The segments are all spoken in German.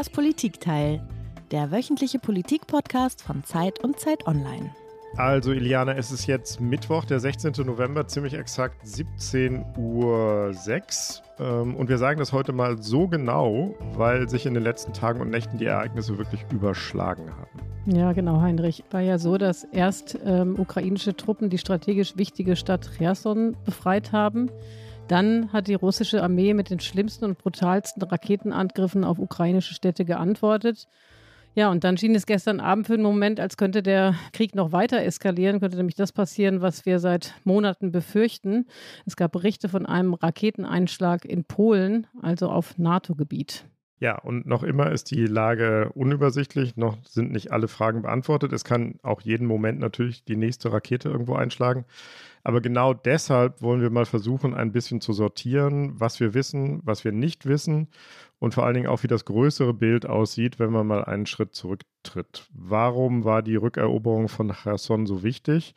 Das Politikteil, der wöchentliche Politikpodcast von Zeit und Zeit Online. Also Iliana, es ist jetzt Mittwoch, der 16. November, ziemlich exakt 17.06 Uhr. Ähm, und wir sagen das heute mal so genau, weil sich in den letzten Tagen und Nächten die Ereignisse wirklich überschlagen haben. Ja, genau, Heinrich. War ja so, dass erst ähm, ukrainische Truppen die strategisch wichtige Stadt Cherson befreit haben. Dann hat die russische Armee mit den schlimmsten und brutalsten Raketenangriffen auf ukrainische Städte geantwortet. Ja, und dann schien es gestern Abend für einen Moment, als könnte der Krieg noch weiter eskalieren, könnte nämlich das passieren, was wir seit Monaten befürchten. Es gab Berichte von einem Raketeneinschlag in Polen, also auf NATO-Gebiet. Ja, und noch immer ist die Lage unübersichtlich, noch sind nicht alle Fragen beantwortet. Es kann auch jeden Moment natürlich die nächste Rakete irgendwo einschlagen. Aber genau deshalb wollen wir mal versuchen, ein bisschen zu sortieren, was wir wissen, was wir nicht wissen und vor allen Dingen auch, wie das größere Bild aussieht, wenn man mal einen Schritt zurücktritt. Warum war die Rückeroberung von Cherson so wichtig?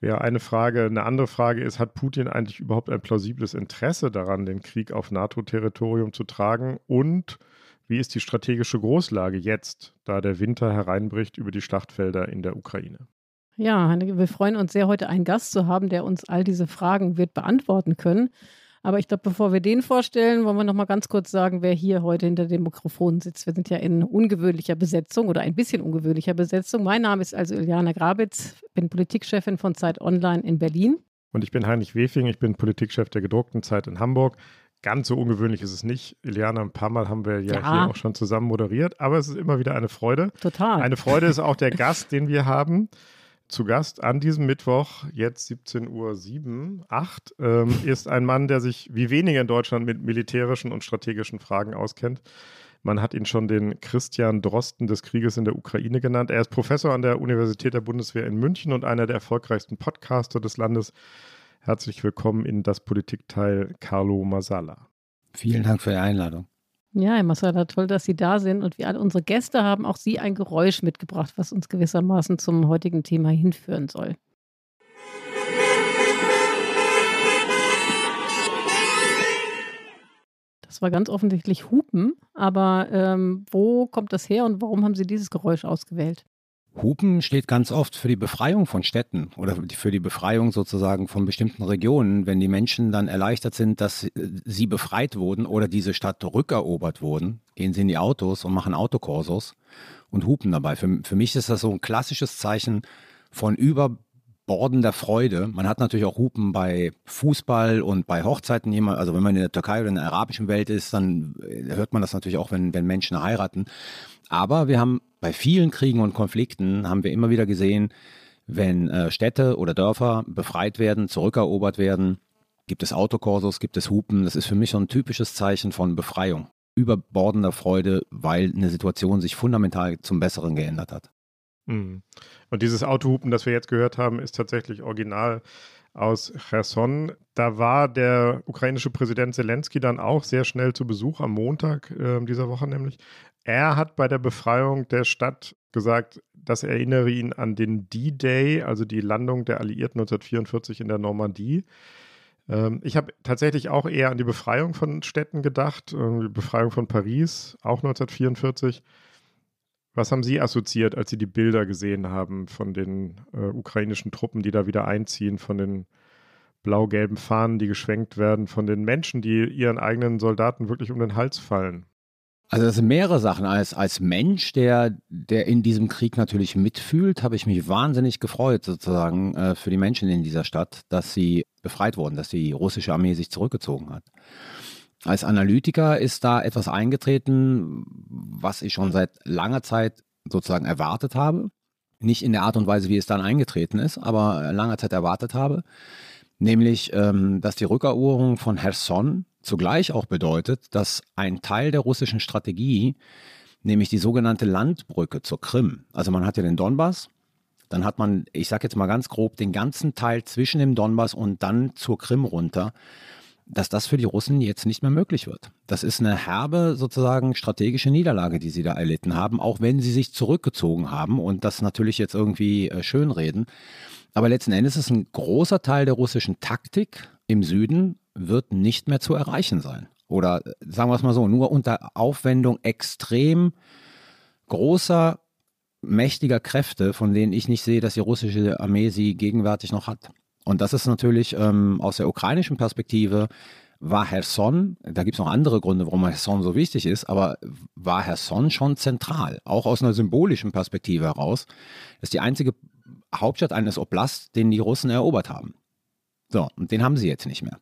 Wäre eine Frage. Eine andere Frage ist, hat Putin eigentlich überhaupt ein plausibles Interesse daran, den Krieg auf NATO-Territorium zu tragen? Und wie ist die strategische Großlage jetzt, da der Winter hereinbricht über die Schlachtfelder in der Ukraine? Ja, wir freuen uns sehr, heute einen Gast zu haben, der uns all diese Fragen wird beantworten können. Aber ich glaube, bevor wir den vorstellen, wollen wir noch mal ganz kurz sagen, wer hier heute hinter dem Mikrofon sitzt. Wir sind ja in ungewöhnlicher Besetzung oder ein bisschen ungewöhnlicher Besetzung. Mein Name ist also Iliana Grabitz, bin Politikchefin von Zeit Online in Berlin. Und ich bin Heinrich Wefing, ich bin Politikchef der gedruckten Zeit in Hamburg. Ganz so ungewöhnlich ist es nicht. Iliana, ein paar Mal haben wir ja, ja, hier auch schon zusammen moderiert, aber es ist immer wieder eine Freude. Total. Eine Freude ist auch der Gast, den wir haben. Zu Gast an diesem Mittwoch, jetzt 17.07 Uhr, 8, ähm, ist ein Mann, der sich wie wenige in Deutschland mit militärischen und strategischen Fragen auskennt. Man hat ihn schon den Christian Drosten des Krieges in der Ukraine genannt. Er ist Professor an der Universität der Bundeswehr in München und einer der erfolgreichsten Podcaster des Landes. Herzlich willkommen in das Politikteil Carlo Masala. Vielen Dank für die Einladung. Ja, Herr Massala, toll, dass Sie da sind. Und wie alle unsere Gäste haben auch Sie ein Geräusch mitgebracht, was uns gewissermaßen zum heutigen Thema hinführen soll. Das war ganz offensichtlich Hupen, aber ähm, wo kommt das her und warum haben Sie dieses Geräusch ausgewählt? Hupen steht ganz oft für die Befreiung von Städten oder für die Befreiung sozusagen von bestimmten Regionen, wenn die Menschen dann erleichtert sind, dass sie befreit wurden oder diese Stadt rückerobert wurden, gehen sie in die Autos und machen Autokorsos und hupen dabei. Für, für mich ist das so ein klassisches Zeichen von überbordender Freude. Man hat natürlich auch Hupen bei Fußball und bei Hochzeiten. Also wenn man in der Türkei oder in der arabischen Welt ist, dann hört man das natürlich auch, wenn, wenn Menschen heiraten. Aber wir haben bei vielen Kriegen und Konflikten haben wir immer wieder gesehen, wenn äh, Städte oder Dörfer befreit werden, zurückerobert werden, gibt es Autokorsos, gibt es Hupen. Das ist für mich so ein typisches Zeichen von Befreiung, überbordender Freude, weil eine Situation sich fundamental zum Besseren geändert hat. Mhm. Und dieses Autohupen, das wir jetzt gehört haben, ist tatsächlich original aus Cherson. Da war der ukrainische Präsident Zelensky dann auch sehr schnell zu Besuch am Montag äh, dieser Woche nämlich. Er hat bei der Befreiung der Stadt gesagt, das erinnere ihn an den D-Day, also die Landung der Alliierten 1944 in der Normandie. Ähm, ich habe tatsächlich auch eher an die Befreiung von Städten gedacht, äh, die Befreiung von Paris, auch 1944. Was haben Sie assoziiert, als Sie die Bilder gesehen haben von den äh, ukrainischen Truppen, die da wieder einziehen, von den blau-gelben Fahnen, die geschwenkt werden, von den Menschen, die ihren eigenen Soldaten wirklich um den Hals fallen? Also das sind mehrere Sachen. Als, als Mensch, der, der in diesem Krieg natürlich mitfühlt, habe ich mich wahnsinnig gefreut, sozusagen, äh, für die Menschen in dieser Stadt, dass sie befreit wurden, dass die russische Armee sich zurückgezogen hat. Als Analytiker ist da etwas eingetreten, was ich schon seit langer Zeit sozusagen erwartet habe. Nicht in der Art und Weise, wie es dann eingetreten ist, aber langer Zeit erwartet habe. Nämlich, ähm, dass die Rückeroberung von Herson zugleich auch bedeutet, dass ein Teil der russischen Strategie, nämlich die sogenannte Landbrücke zur Krim, also man hat ja den Donbass, dann hat man, ich sage jetzt mal ganz grob, den ganzen Teil zwischen dem Donbass und dann zur Krim runter, dass das für die Russen jetzt nicht mehr möglich wird. Das ist eine herbe sozusagen strategische Niederlage, die sie da erlitten haben, auch wenn sie sich zurückgezogen haben und das natürlich jetzt irgendwie äh, schönreden. Aber letzten Endes ist ein großer Teil der russischen Taktik im Süden wird nicht mehr zu erreichen sein. oder sagen wir es mal so, nur unter Aufwendung extrem großer, mächtiger Kräfte, von denen ich nicht sehe, dass die russische Armee sie gegenwärtig noch hat. Und das ist natürlich ähm, aus der ukrainischen Perspektive war Herson, da gibt es noch andere Gründe, warum Herson so wichtig ist, aber war Herson schon zentral, auch aus einer symbolischen Perspektive heraus. Ist die einzige Hauptstadt eines Oblasts, den die Russen erobert haben. So, und den haben sie jetzt nicht mehr.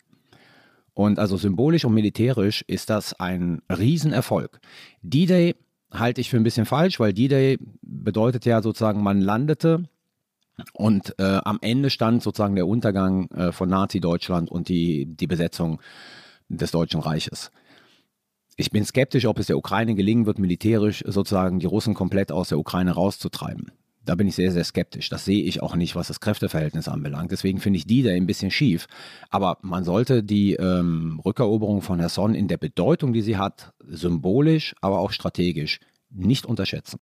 Und also symbolisch und militärisch ist das ein Riesenerfolg. D-Day halte ich für ein bisschen falsch, weil D-Day bedeutet ja sozusagen, man landete und äh, am Ende stand sozusagen der Untergang äh, von Nazi-Deutschland und die, die Besetzung des Deutschen Reiches. Ich bin skeptisch, ob es der Ukraine gelingen wird, militärisch sozusagen die Russen komplett aus der Ukraine rauszutreiben. Da bin ich sehr, sehr skeptisch. Das sehe ich auch nicht, was das Kräfteverhältnis anbelangt. Deswegen finde ich die da ein bisschen schief. Aber man sollte die ähm, Rückeroberung von Herson in der Bedeutung, die sie hat, symbolisch, aber auch strategisch, nicht unterschätzen.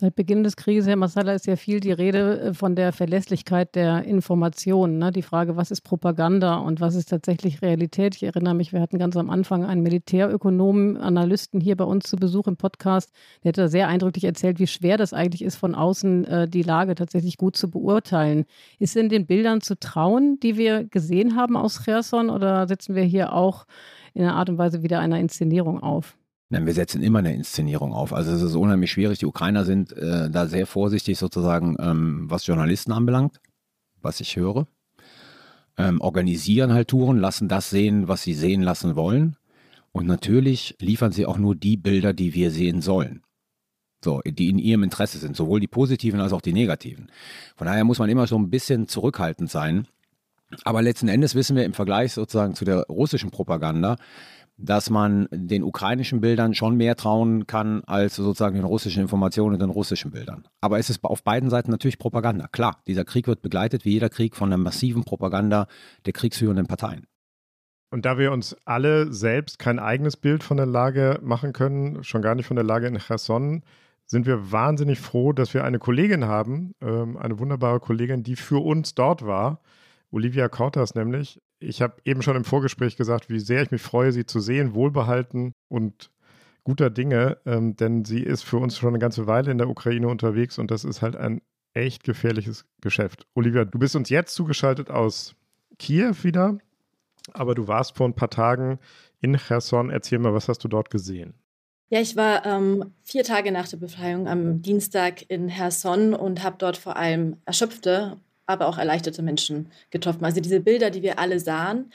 Seit Beginn des Krieges, Herr Massala, ist ja viel die Rede äh, von der Verlässlichkeit der Informationen. Ne? Die Frage, was ist Propaganda und was ist tatsächlich Realität? Ich erinnere mich, wir hatten ganz am Anfang einen Militärökonomen, Analysten hier bei uns zu Besuch im Podcast. Der hat da sehr eindrücklich erzählt, wie schwer das eigentlich ist, von außen äh, die Lage tatsächlich gut zu beurteilen. Ist in den Bildern zu trauen, die wir gesehen haben aus Cherson, oder setzen wir hier auch in einer Art und Weise wieder einer Inszenierung auf? Nein, wir setzen immer eine Inszenierung auf. Also es ist unheimlich schwierig. Die Ukrainer sind äh, da sehr vorsichtig sozusagen, ähm, was Journalisten anbelangt, was ich höre. Ähm, organisieren halt Touren, lassen das sehen, was sie sehen lassen wollen. Und natürlich liefern sie auch nur die Bilder, die wir sehen sollen. So, die in ihrem Interesse sind, sowohl die positiven als auch die negativen. Von daher muss man immer so ein bisschen zurückhaltend sein. Aber letzten Endes wissen wir im Vergleich sozusagen zu der russischen Propaganda, dass man den ukrainischen Bildern schon mehr trauen kann als sozusagen den russischen Informationen und den russischen Bildern. Aber es ist auf beiden Seiten natürlich Propaganda. Klar, dieser Krieg wird begleitet wie jeder Krieg von der massiven Propaganda der kriegsführenden Parteien. Und da wir uns alle selbst kein eigenes Bild von der Lage machen können, schon gar nicht von der Lage in Cherson, sind wir wahnsinnig froh, dass wir eine Kollegin haben, ähm, eine wunderbare Kollegin, die für uns dort war. Olivia Kortas nämlich, ich habe eben schon im Vorgespräch gesagt, wie sehr ich mich freue, sie zu sehen, wohlbehalten und guter Dinge, ähm, denn sie ist für uns schon eine ganze Weile in der Ukraine unterwegs und das ist halt ein echt gefährliches Geschäft. Olivia, du bist uns jetzt zugeschaltet aus Kiew wieder, aber du warst vor ein paar Tagen in Cherson. Erzähl mal, was hast du dort gesehen? Ja, ich war ähm, vier Tage nach der Befreiung am Dienstag in Cherson und habe dort vor allem erschöpfte aber auch erleichterte Menschen getroffen. Also diese Bilder, die wir alle sahen,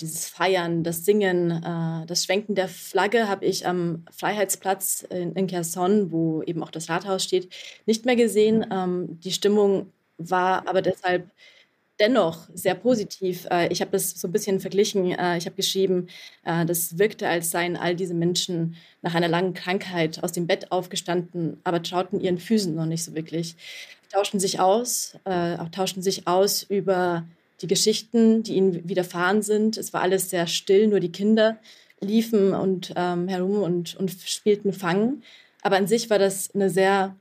dieses Feiern, das Singen, äh, das Schwenken der Flagge habe ich am Freiheitsplatz in, Kherson, wo eben auch das Rathaus steht, nicht mehr gesehen. Ähm, die Stimmung war aber deshalb dennoch sehr positiv. Äh, ich habe das so ein bisschen verglichen. Äh, ich habe geschrieben, das wirkte, als seien all diese Menschen nach einer langen Krankheit aus dem Bett aufgestanden, aber trauten ihren Füßen noch nicht so wirklich tauschten sich aus, äh, auch tauschten sich aus über die Geschichten, die ihnen widerfahren sind. Es war alles sehr still, nur die Kinder liefen und ähm, herum und, und spielten Fangen. Aber an sich war das eine sehr,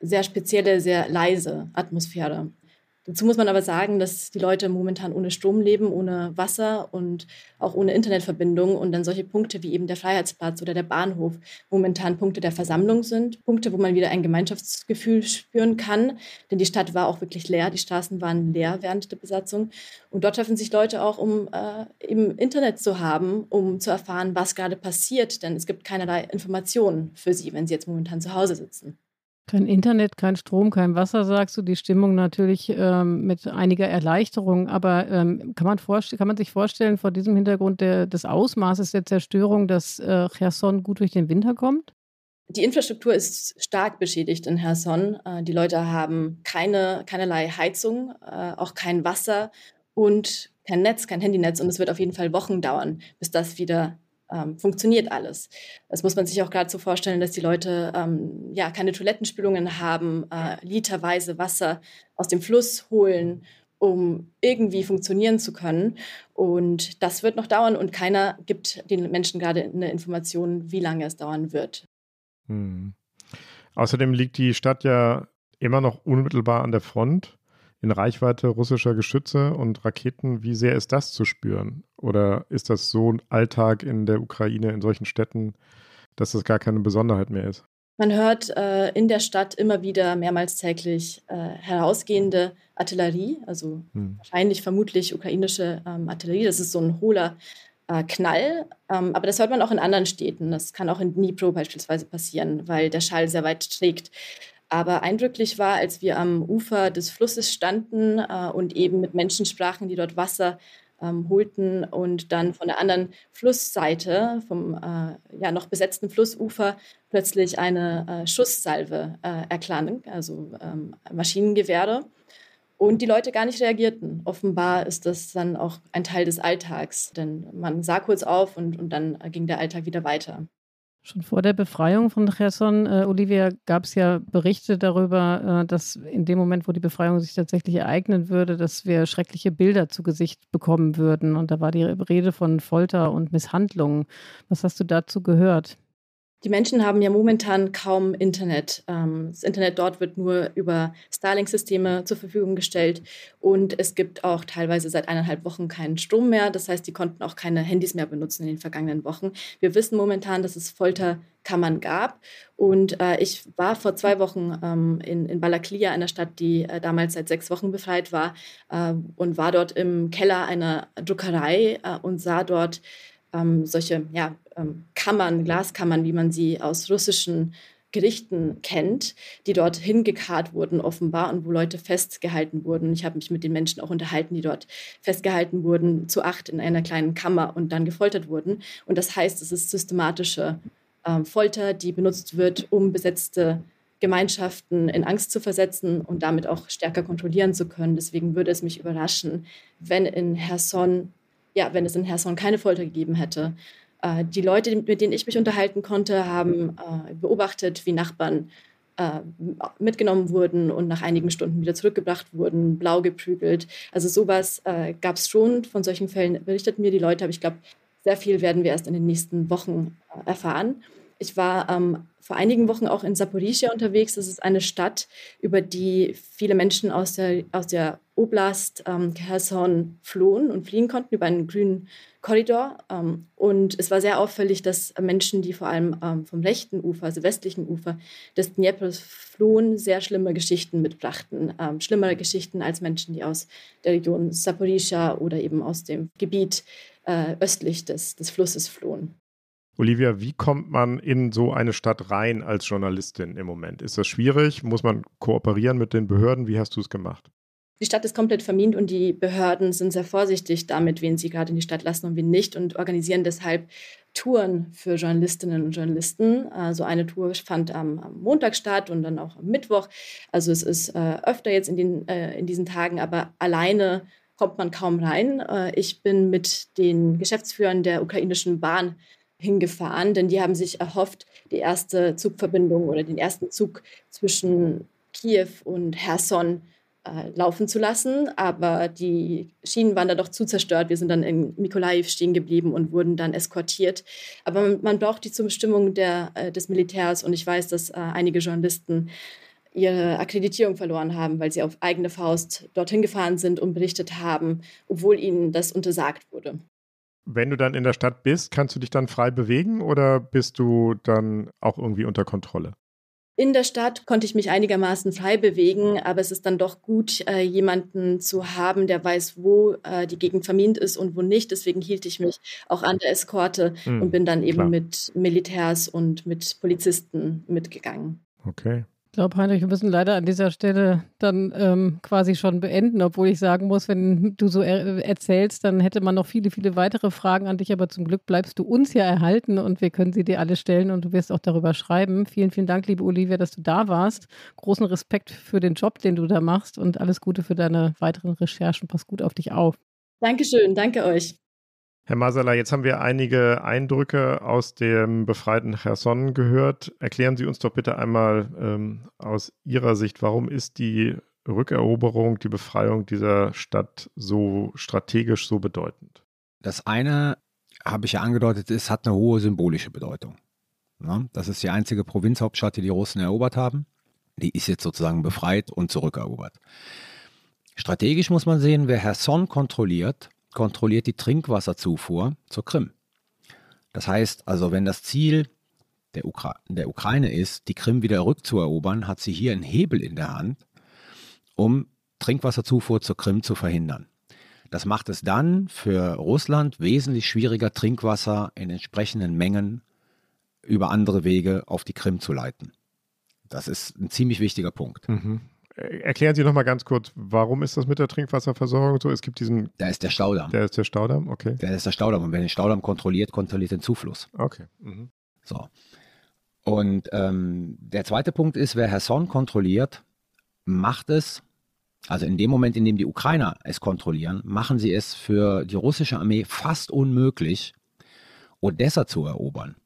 sehr spezielle, sehr leise Atmosphäre. Dazu muss man aber sagen, dass die Leute momentan ohne Strom leben, ohne Wasser und auch ohne Internetverbindung. Und dann solche Punkte wie eben der Freiheitsplatz oder der Bahnhof momentan Punkte der Versammlung sind, Punkte, wo man wieder ein Gemeinschaftsgefühl spüren kann, denn die Stadt war auch wirklich leer, die Straßen waren leer während der Besatzung. Und dort treffen sich Leute auch, um äh, eben Internet zu haben, um zu erfahren, was gerade passiert, denn es gibt keinerlei Informationen für sie, wenn sie jetzt momentan zu Hause sitzen. Kein Internet, kein Strom, kein Wasser, sagst du. Die Stimmung natürlich ähm, mit einiger Erleichterung. Aber ähm, kann, man kann man sich vorstellen, vor diesem Hintergrund der, des Ausmaßes der Zerstörung, dass äh, Cherson gut durch den Winter kommt? Die Infrastruktur ist stark beschädigt in Cherson. Äh, die Leute haben keine, keinerlei Heizung, äh, auch kein Wasser und kein Netz, kein Handynetz. Und es wird auf jeden Fall Wochen dauern, bis das wieder ähm, funktioniert alles. Das muss man sich auch gerade so vorstellen, dass die Leute ähm, ja keine Toilettenspülungen haben, äh, literweise Wasser aus dem Fluss holen, um irgendwie funktionieren zu können. Und das wird noch dauern und keiner gibt den Menschen gerade eine Information, wie lange es dauern wird. Hm. Außerdem liegt die Stadt ja immer noch unmittelbar an der Front. In Reichweite russischer Geschütze und Raketen. Wie sehr ist das zu spüren? Oder ist das so ein Alltag in der Ukraine, in solchen Städten, dass das gar keine Besonderheit mehr ist? Man hört äh, in der Stadt immer wieder mehrmals täglich äh, herausgehende Artillerie, also hm. wahrscheinlich vermutlich ukrainische ähm, Artillerie. Das ist so ein hohler äh, Knall, ähm, aber das hört man auch in anderen Städten. Das kann auch in Dnipro beispielsweise passieren, weil der Schall sehr weit trägt. Aber eindrücklich war, als wir am Ufer des Flusses standen äh, und eben mit Menschen sprachen, die dort Wasser ähm, holten und dann von der anderen Flussseite, vom äh, ja, noch besetzten Flussufer, plötzlich eine äh, Schusssalve äh, erklang, also ähm, Maschinengewehre. Und die Leute gar nicht reagierten. Offenbar ist das dann auch ein Teil des Alltags, denn man sah kurz auf und, und dann ging der Alltag wieder weiter. Schon vor der Befreiung von Cherson, äh, Olivia, gab es ja Berichte darüber, äh, dass in dem Moment, wo die Befreiung sich tatsächlich ereignen würde, dass wir schreckliche Bilder zu Gesicht bekommen würden. Und da war die Rede von Folter und Misshandlungen. Was hast du dazu gehört? Die Menschen haben ja momentan kaum Internet. Ähm, das Internet dort wird nur über Starlink-Systeme zur Verfügung gestellt und es gibt auch teilweise seit eineinhalb Wochen keinen Strom mehr. Das heißt, die konnten auch keine Handys mehr benutzen in den vergangenen Wochen. Wir wissen momentan, dass es Folterkammern gab und äh, ich war vor zwei Wochen ähm, in, Balaklia, einer Stadt, die äh, damals seit sechs Wochen befreit war äh, und war dort im Keller einer Druckerei äh, und sah dort ähm, solche ja, ähm, Kammern, Glaskammern, wie man sie aus russischen Gerichten kennt, die dort hingekarrt wurden offenbar und wo Leute festgehalten wurden. Ich habe mich mit den Menschen auch unterhalten, die dort festgehalten wurden, zu acht in einer kleinen Kammer und dann gefoltert wurden. Und das heißt, es ist systematische äh, Folter, die benutzt wird, um besetzte Gemeinschaften in Angst zu versetzen und damit auch stärker kontrollieren zu können. Deswegen würde es mich überraschen, wenn in Herson ja, wenn es in Herson keine Folter gegeben hätte. Äh, die Leute, mit denen ich mich unterhalten konnte, haben äh, beobachtet, wie Nachbarn äh, mitgenommen wurden und nach einigen Stunden wieder zurückgebracht wurden, blau geprügelt. Also sowas äh, gab es schon. Von solchen Fällen berichteten mir die Leute, aber ich glaube, sehr viel werden wir erst in den nächsten Wochen äh, erfahren. Ich war ähm, vor einigen Wochen auch in Saporischia unterwegs. Das ist eine Stadt, über die viele Menschen aus der, aus der Oblast ähm, Kherson flohen und fliehen konnten über einen grünen Korridor. Ähm, und es war sehr auffällig, dass Menschen, die vor allem ähm, vom rechten Ufer, also westlichen Ufer des Dneprs flohen, sehr schlimme Geschichten mitbrachten. Ähm, schlimmere Geschichten als Menschen, die aus der Region Saporischia oder eben aus dem Gebiet äh, östlich des, des Flusses flohen. Olivia, wie kommt man in so eine Stadt rein als Journalistin im Moment? Ist das schwierig? Muss man kooperieren mit den Behörden? Wie hast du es gemacht? Die Stadt ist komplett vermint und die Behörden sind sehr vorsichtig damit, wen sie gerade in die Stadt lassen und wen nicht und organisieren deshalb Touren für Journalistinnen und Journalisten. Also eine Tour fand am, am Montag statt und dann auch am Mittwoch. Also es ist äh, öfter jetzt in, den, äh, in diesen Tagen, aber alleine kommt man kaum rein. Äh, ich bin mit den Geschäftsführern der ukrainischen Bahn hingefahren, denn die haben sich erhofft, die erste Zugverbindung oder den ersten Zug zwischen Kiew und Herson äh, laufen zu lassen. Aber die Schienen waren da doch zu zerstört. Wir sind dann in Mykolaiv stehen geblieben und wurden dann eskortiert. Aber man, man braucht die Zustimmung der, äh, des Militärs und ich weiß, dass äh, einige Journalisten ihre Akkreditierung verloren haben, weil sie auf eigene Faust dorthin gefahren sind und berichtet haben, obwohl ihnen das untersagt wurde. Wenn du dann in der Stadt bist, kannst du dich dann frei bewegen oder bist du dann auch irgendwie unter Kontrolle? In der Stadt konnte ich mich einigermaßen frei bewegen, aber es ist dann doch gut, äh, jemanden zu haben, der weiß, wo äh, die Gegend vermint ist und wo nicht. Deswegen hielt ich mich auch an der Eskorte hm, und bin dann eben klar. mit Militärs und mit Polizisten mitgegangen. Okay. Ich glaube, Heinrich, wir müssen leider an dieser Stelle dann ähm, quasi schon beenden, obwohl ich sagen muss, wenn du so er erzählst, dann hätte man noch viele, viele weitere Fragen an dich, aber zum Glück bleibst du uns ja erhalten und wir können sie dir alle stellen und du wirst auch darüber schreiben. Vielen, vielen Dank, liebe Olivia, dass du da warst. Großen Respekt für den Job, den du da machst und alles Gute für deine weiteren Recherchen. Pass gut auf dich auf. Dankeschön, danke euch. Herr Masala, jetzt haben wir einige Eindrücke aus dem befreiten Cherson gehört. Erklären Sie uns doch bitte einmal ähm, aus Ihrer Sicht, warum ist die Rückeroberung, die Befreiung dieser Stadt so strategisch so bedeutend? Das eine, habe ich ja angedeutet, ist, hat eine hohe symbolische Bedeutung. Ja, das ist die einzige Provinzhauptstadt, die die Russen erobert haben. Die ist jetzt sozusagen befreit und zurückerobert. Strategisch muss man sehen, wer Herson kontrolliert, kontrolliert die Trinkwasserzufuhr zur Krim. Das heißt also, wenn das Ziel der, Ukra der Ukraine ist, die Krim wieder rückzuerobern, hat sie hier einen Hebel in der Hand, um Trinkwasserzufuhr zur Krim zu verhindern. Das macht es dann für Russland wesentlich schwieriger, Trinkwasser in entsprechenden Mengen über andere Wege auf die Krim zu leiten. Das ist ein ziemlich wichtiger Punkt. Mhm. Erklären Sie noch mal ganz kurz, warum ist das mit der Trinkwasserversorgung so? Es gibt diesen. Da ist der Staudamm. Der ist der Staudamm, okay. Der ist der Staudamm. Und wer den Staudamm kontrolliert, kontrolliert den Zufluss. Okay. Mhm. So. Und ähm, der zweite Punkt ist, wer Herson kontrolliert, macht es also in dem Moment, in dem die Ukrainer es kontrollieren, machen sie es für die russische Armee fast unmöglich, Odessa zu erobern.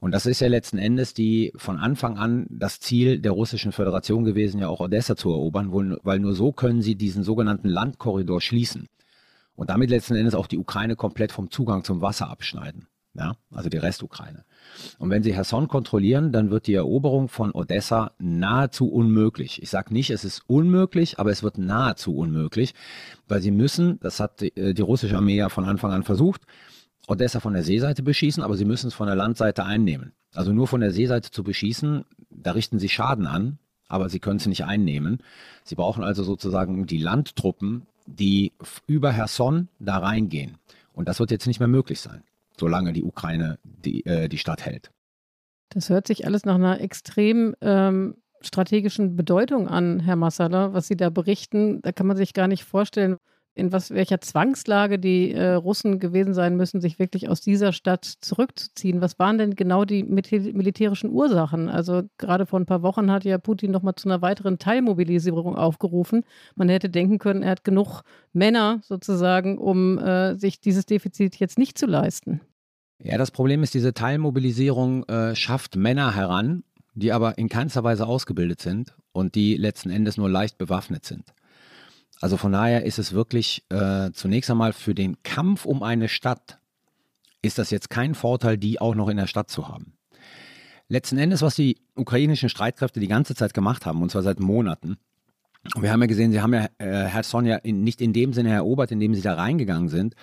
Und das ist ja letzten Endes die von Anfang an das Ziel der russischen Föderation gewesen, ja auch Odessa zu erobern, weil nur so können sie diesen sogenannten Landkorridor schließen und damit letzten Endes auch die Ukraine komplett vom Zugang zum Wasser abschneiden ja, also die Restukraine. Und wenn sie Herson kontrollieren, dann wird die Eroberung von Odessa nahezu unmöglich. Ich sage nicht, es ist unmöglich, aber es wird nahezu unmöglich, weil sie müssen, das hat die, äh, die russische Armee ja von Anfang an versucht, Odessa von der Seeseite beschießen, aber sie müssen es von der Landseite einnehmen. Also nur von der Seeseite zu beschießen, da richten sie Schaden an, aber sie können es nicht einnehmen. Sie brauchen also sozusagen die Landtruppen, die über Herson da reingehen. Und das wird jetzt nicht mehr möglich sein solange die Ukraine die, äh, die Stadt hält. Das hört sich alles nach einer extrem ähm, strategischen Bedeutung an, Herr Massala, was Sie da berichten. Da kann man sich gar nicht vorstellen, in was, welcher Zwangslage die äh, Russen gewesen sein müssen, sich wirklich aus dieser Stadt zurückzuziehen. Was waren denn genau die militärischen Ursachen? Also gerade vor ein paar Wochen hat ja Putin nochmal zu einer weiteren Teilmobilisierung aufgerufen. Man hätte denken können, er hat genug Männer sozusagen, um äh, sich dieses Defizit jetzt nicht zu leisten. Ja, das Problem ist, diese Teilmobilisierung äh, schafft Männer heran, die aber in keinster Weise ausgebildet sind und die letzten Endes nur leicht bewaffnet sind. Also von daher ist es wirklich äh, zunächst einmal für den Kampf um eine Stadt, ist das jetzt kein Vorteil, die auch noch in der Stadt zu haben. Letzten Endes, was die ukrainischen Streitkräfte die ganze Zeit gemacht haben, und zwar seit Monaten, wir haben ja gesehen, sie haben ja äh, Herr ja in, nicht in dem Sinne erobert, indem sie da reingegangen sind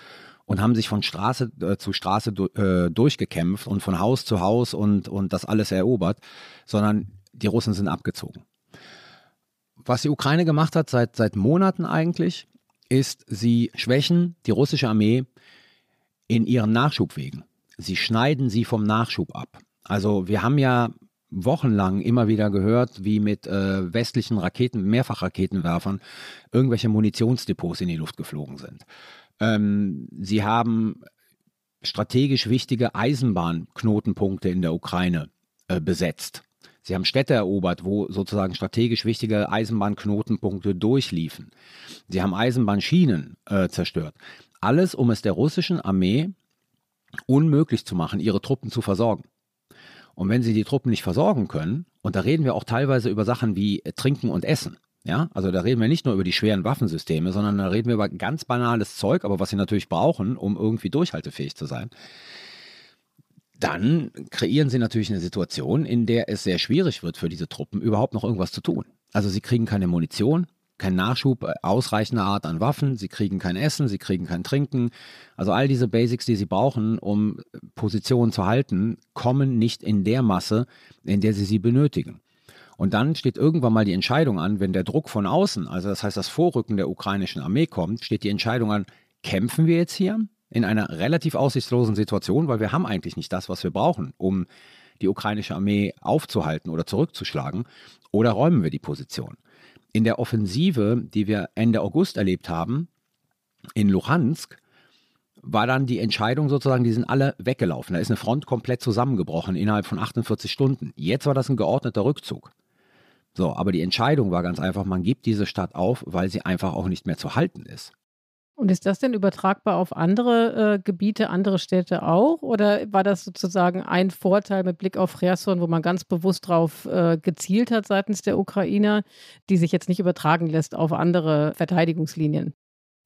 und haben sich von Straße äh, zu Straße äh, durchgekämpft und von Haus zu Haus und, und das alles erobert, sondern die Russen sind abgezogen. Was die Ukraine gemacht hat seit, seit Monaten eigentlich, ist, sie schwächen die russische Armee in ihren Nachschubwegen. Sie schneiden sie vom Nachschub ab. Also wir haben ja wochenlang immer wieder gehört, wie mit äh, westlichen Raketen, Mehrfachraketenwerfern irgendwelche Munitionsdepots in die Luft geflogen sind. Ähm, sie haben strategisch wichtige Eisenbahnknotenpunkte in der Ukraine äh, besetzt. Sie haben Städte erobert, wo sozusagen strategisch wichtige Eisenbahnknotenpunkte durchliefen. Sie haben Eisenbahnschienen äh, zerstört. Alles, um es der russischen Armee unmöglich zu machen, ihre Truppen zu versorgen. Und wenn sie die Truppen nicht versorgen können, und da reden wir auch teilweise über Sachen wie Trinken und Essen, ja, also da reden wir nicht nur über die schweren Waffensysteme, sondern da reden wir über ganz banales Zeug, aber was sie natürlich brauchen, um irgendwie durchhaltefähig zu sein dann kreieren sie natürlich eine Situation, in der es sehr schwierig wird für diese Truppen, überhaupt noch irgendwas zu tun. Also sie kriegen keine Munition, keinen Nachschub äh, ausreichender Art an Waffen, sie kriegen kein Essen, sie kriegen kein Trinken. Also all diese Basics, die sie brauchen, um Positionen zu halten, kommen nicht in der Masse, in der sie sie benötigen. Und dann steht irgendwann mal die Entscheidung an, wenn der Druck von außen, also das heißt das Vorrücken der ukrainischen Armee kommt, steht die Entscheidung an, kämpfen wir jetzt hier in einer relativ aussichtslosen Situation, weil wir haben eigentlich nicht das, was wir brauchen, um die ukrainische Armee aufzuhalten oder zurückzuschlagen, oder räumen wir die Position. In der Offensive, die wir Ende August erlebt haben, in Luhansk, war dann die Entscheidung sozusagen, die sind alle weggelaufen. Da ist eine Front komplett zusammengebrochen innerhalb von 48 Stunden. Jetzt war das ein geordneter Rückzug. So, aber die Entscheidung war ganz einfach, man gibt diese Stadt auf, weil sie einfach auch nicht mehr zu halten ist. Und ist das denn übertragbar auf andere äh, Gebiete, andere Städte auch? Oder war das sozusagen ein Vorteil mit Blick auf Cherson, wo man ganz bewusst darauf äh, gezielt hat seitens der Ukrainer, die sich jetzt nicht übertragen lässt auf andere Verteidigungslinien?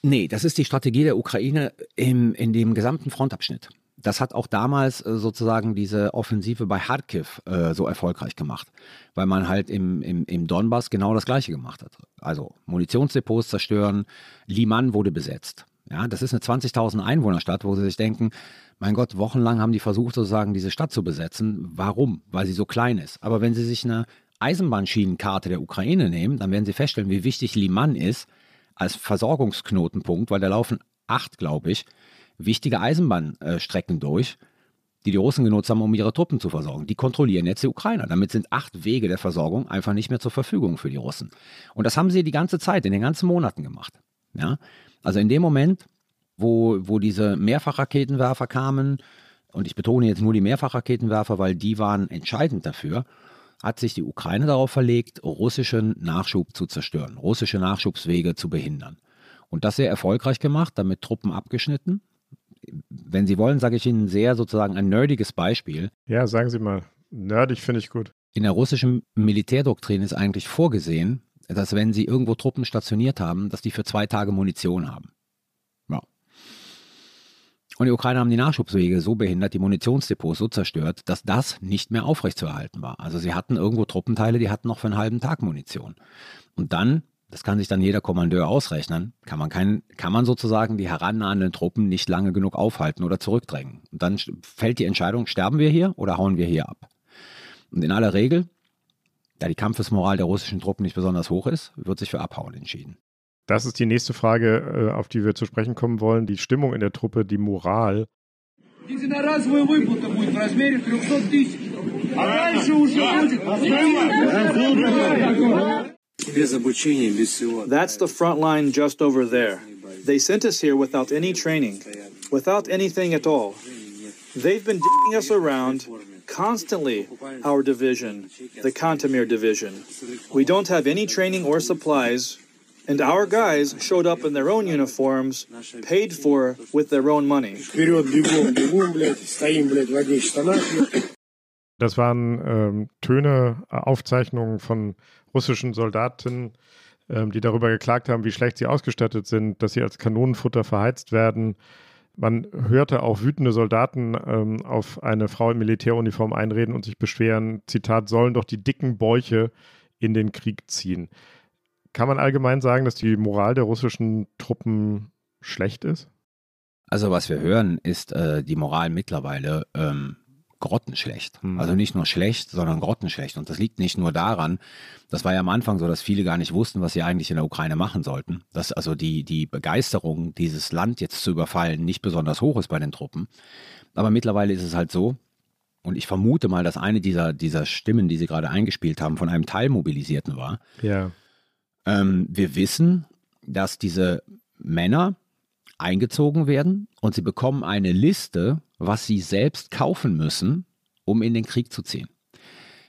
Nee, das ist die Strategie der Ukraine im, in dem gesamten Frontabschnitt. Das hat auch damals äh, sozusagen diese Offensive bei Kharkiv äh, so erfolgreich gemacht, weil man halt im, im, im Donbass genau das Gleiche gemacht hat. Also Munitionsdepots zerstören, Liman wurde besetzt. Ja, das ist eine 20.000 Einwohnerstadt, wo sie sich denken, mein Gott, wochenlang haben die versucht, sozusagen diese Stadt zu besetzen. Warum? Weil sie so klein ist. Aber wenn sie sich eine Eisenbahnschienenkarte der Ukraine nehmen, dann werden sie feststellen, wie wichtig Liman ist als Versorgungsknotenpunkt, weil da laufen acht, glaube ich, wichtige Eisenbahnstrecken durch, die die Russen genutzt haben, um ihre Truppen zu versorgen. Die kontrollieren jetzt die Ukrainer. Damit sind acht Wege der Versorgung einfach nicht mehr zur Verfügung für die Russen. Und das haben sie die ganze Zeit, in den ganzen Monaten gemacht. Ja? Also in dem Moment, wo, wo diese Mehrfachraketenwerfer kamen, und ich betone jetzt nur die Mehrfachraketenwerfer, weil die waren entscheidend dafür, hat sich die Ukraine darauf verlegt, russischen Nachschub zu zerstören, russische Nachschubswege zu behindern. Und das sehr erfolgreich gemacht, damit Truppen abgeschnitten, wenn Sie wollen, sage ich Ihnen sehr sozusagen ein nerdiges Beispiel. Ja, sagen Sie mal. Nerdig finde ich gut. In der russischen Militärdoktrin ist eigentlich vorgesehen, dass wenn Sie irgendwo Truppen stationiert haben, dass die für zwei Tage Munition haben. Ja. Und die Ukrainer haben die Nachschubswege so behindert, die Munitionsdepots so zerstört, dass das nicht mehr aufrechtzuerhalten war. Also sie hatten irgendwo Truppenteile, die hatten noch für einen halben Tag Munition. Und dann das kann sich dann jeder Kommandeur ausrechnen, kann man, kein, kann man sozusagen die herannahenden Truppen nicht lange genug aufhalten oder zurückdrängen. Und dann fällt die Entscheidung, sterben wir hier oder hauen wir hier ab? Und in aller Regel, da die Kampfesmoral der russischen Truppen nicht besonders hoch ist, wird sich für Abhauen entschieden. Das ist die nächste Frage, äh, auf die wir zu sprechen kommen wollen. Die Stimmung in der Truppe, die Moral. That's the front line just over there. They sent us here without any training, without anything at all. They've been dicking us around constantly, our division, the Kantamir division. We don't have any training or supplies, and our guys showed up in their own uniforms, paid for with their own money. Das waren ähm, Töne, Aufzeichnungen von russischen Soldaten, ähm, die darüber geklagt haben, wie schlecht sie ausgestattet sind, dass sie als Kanonenfutter verheizt werden. Man hörte auch wütende Soldaten ähm, auf eine Frau in Militäruniform einreden und sich beschweren, Zitat, sollen doch die dicken Bäuche in den Krieg ziehen. Kann man allgemein sagen, dass die Moral der russischen Truppen schlecht ist? Also was wir hören, ist äh, die Moral mittlerweile ähm, grottenschlecht. Mhm. Also nicht nur schlecht, sondern grottenschlecht. Und das liegt nicht nur daran, das war ja am Anfang so, dass viele gar nicht wussten, was sie eigentlich in der Ukraine machen sollten. Dass also die, die Begeisterung, dieses Land jetzt zu überfallen, nicht besonders hoch ist bei den Truppen. Aber mittlerweile ist es halt so, und ich vermute mal, dass eine dieser, dieser Stimmen, die Sie gerade eingespielt haben, von einem Teilmobilisierten war. Ja. Ähm, wir wissen, dass diese Männer eingezogen werden und sie bekommen eine Liste was sie selbst kaufen müssen, um in den Krieg zu ziehen.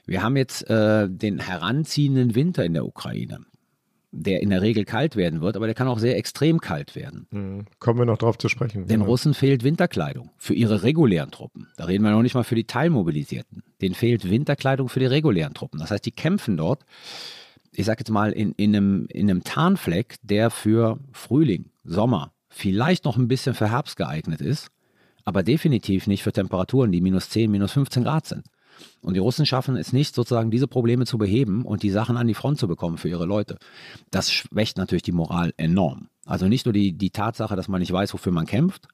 Wir haben jetzt äh, den heranziehenden Winter in der Ukraine, der in der Regel kalt werden wird, aber der kann auch sehr extrem kalt werden. Mhm. Kommen wir noch drauf zu sprechen. Den ja. Russen fehlt Winterkleidung für ihre regulären Truppen. Da reden wir noch nicht mal für die Teilmobilisierten. Denen fehlt Winterkleidung für die regulären Truppen. Das heißt, die kämpfen dort, ich sage jetzt mal, in, in, einem, in einem Tarnfleck, der für Frühling, Sommer, vielleicht noch ein bisschen für Herbst geeignet ist aber definitiv nicht für Temperaturen, die minus 10, minus 15 Grad sind. Und die Russen schaffen es nicht, sozusagen diese Probleme zu beheben und die Sachen an die Front zu bekommen für ihre Leute. Das schwächt natürlich die Moral enorm. Also nicht nur die, die Tatsache, dass man nicht weiß, wofür man kämpft,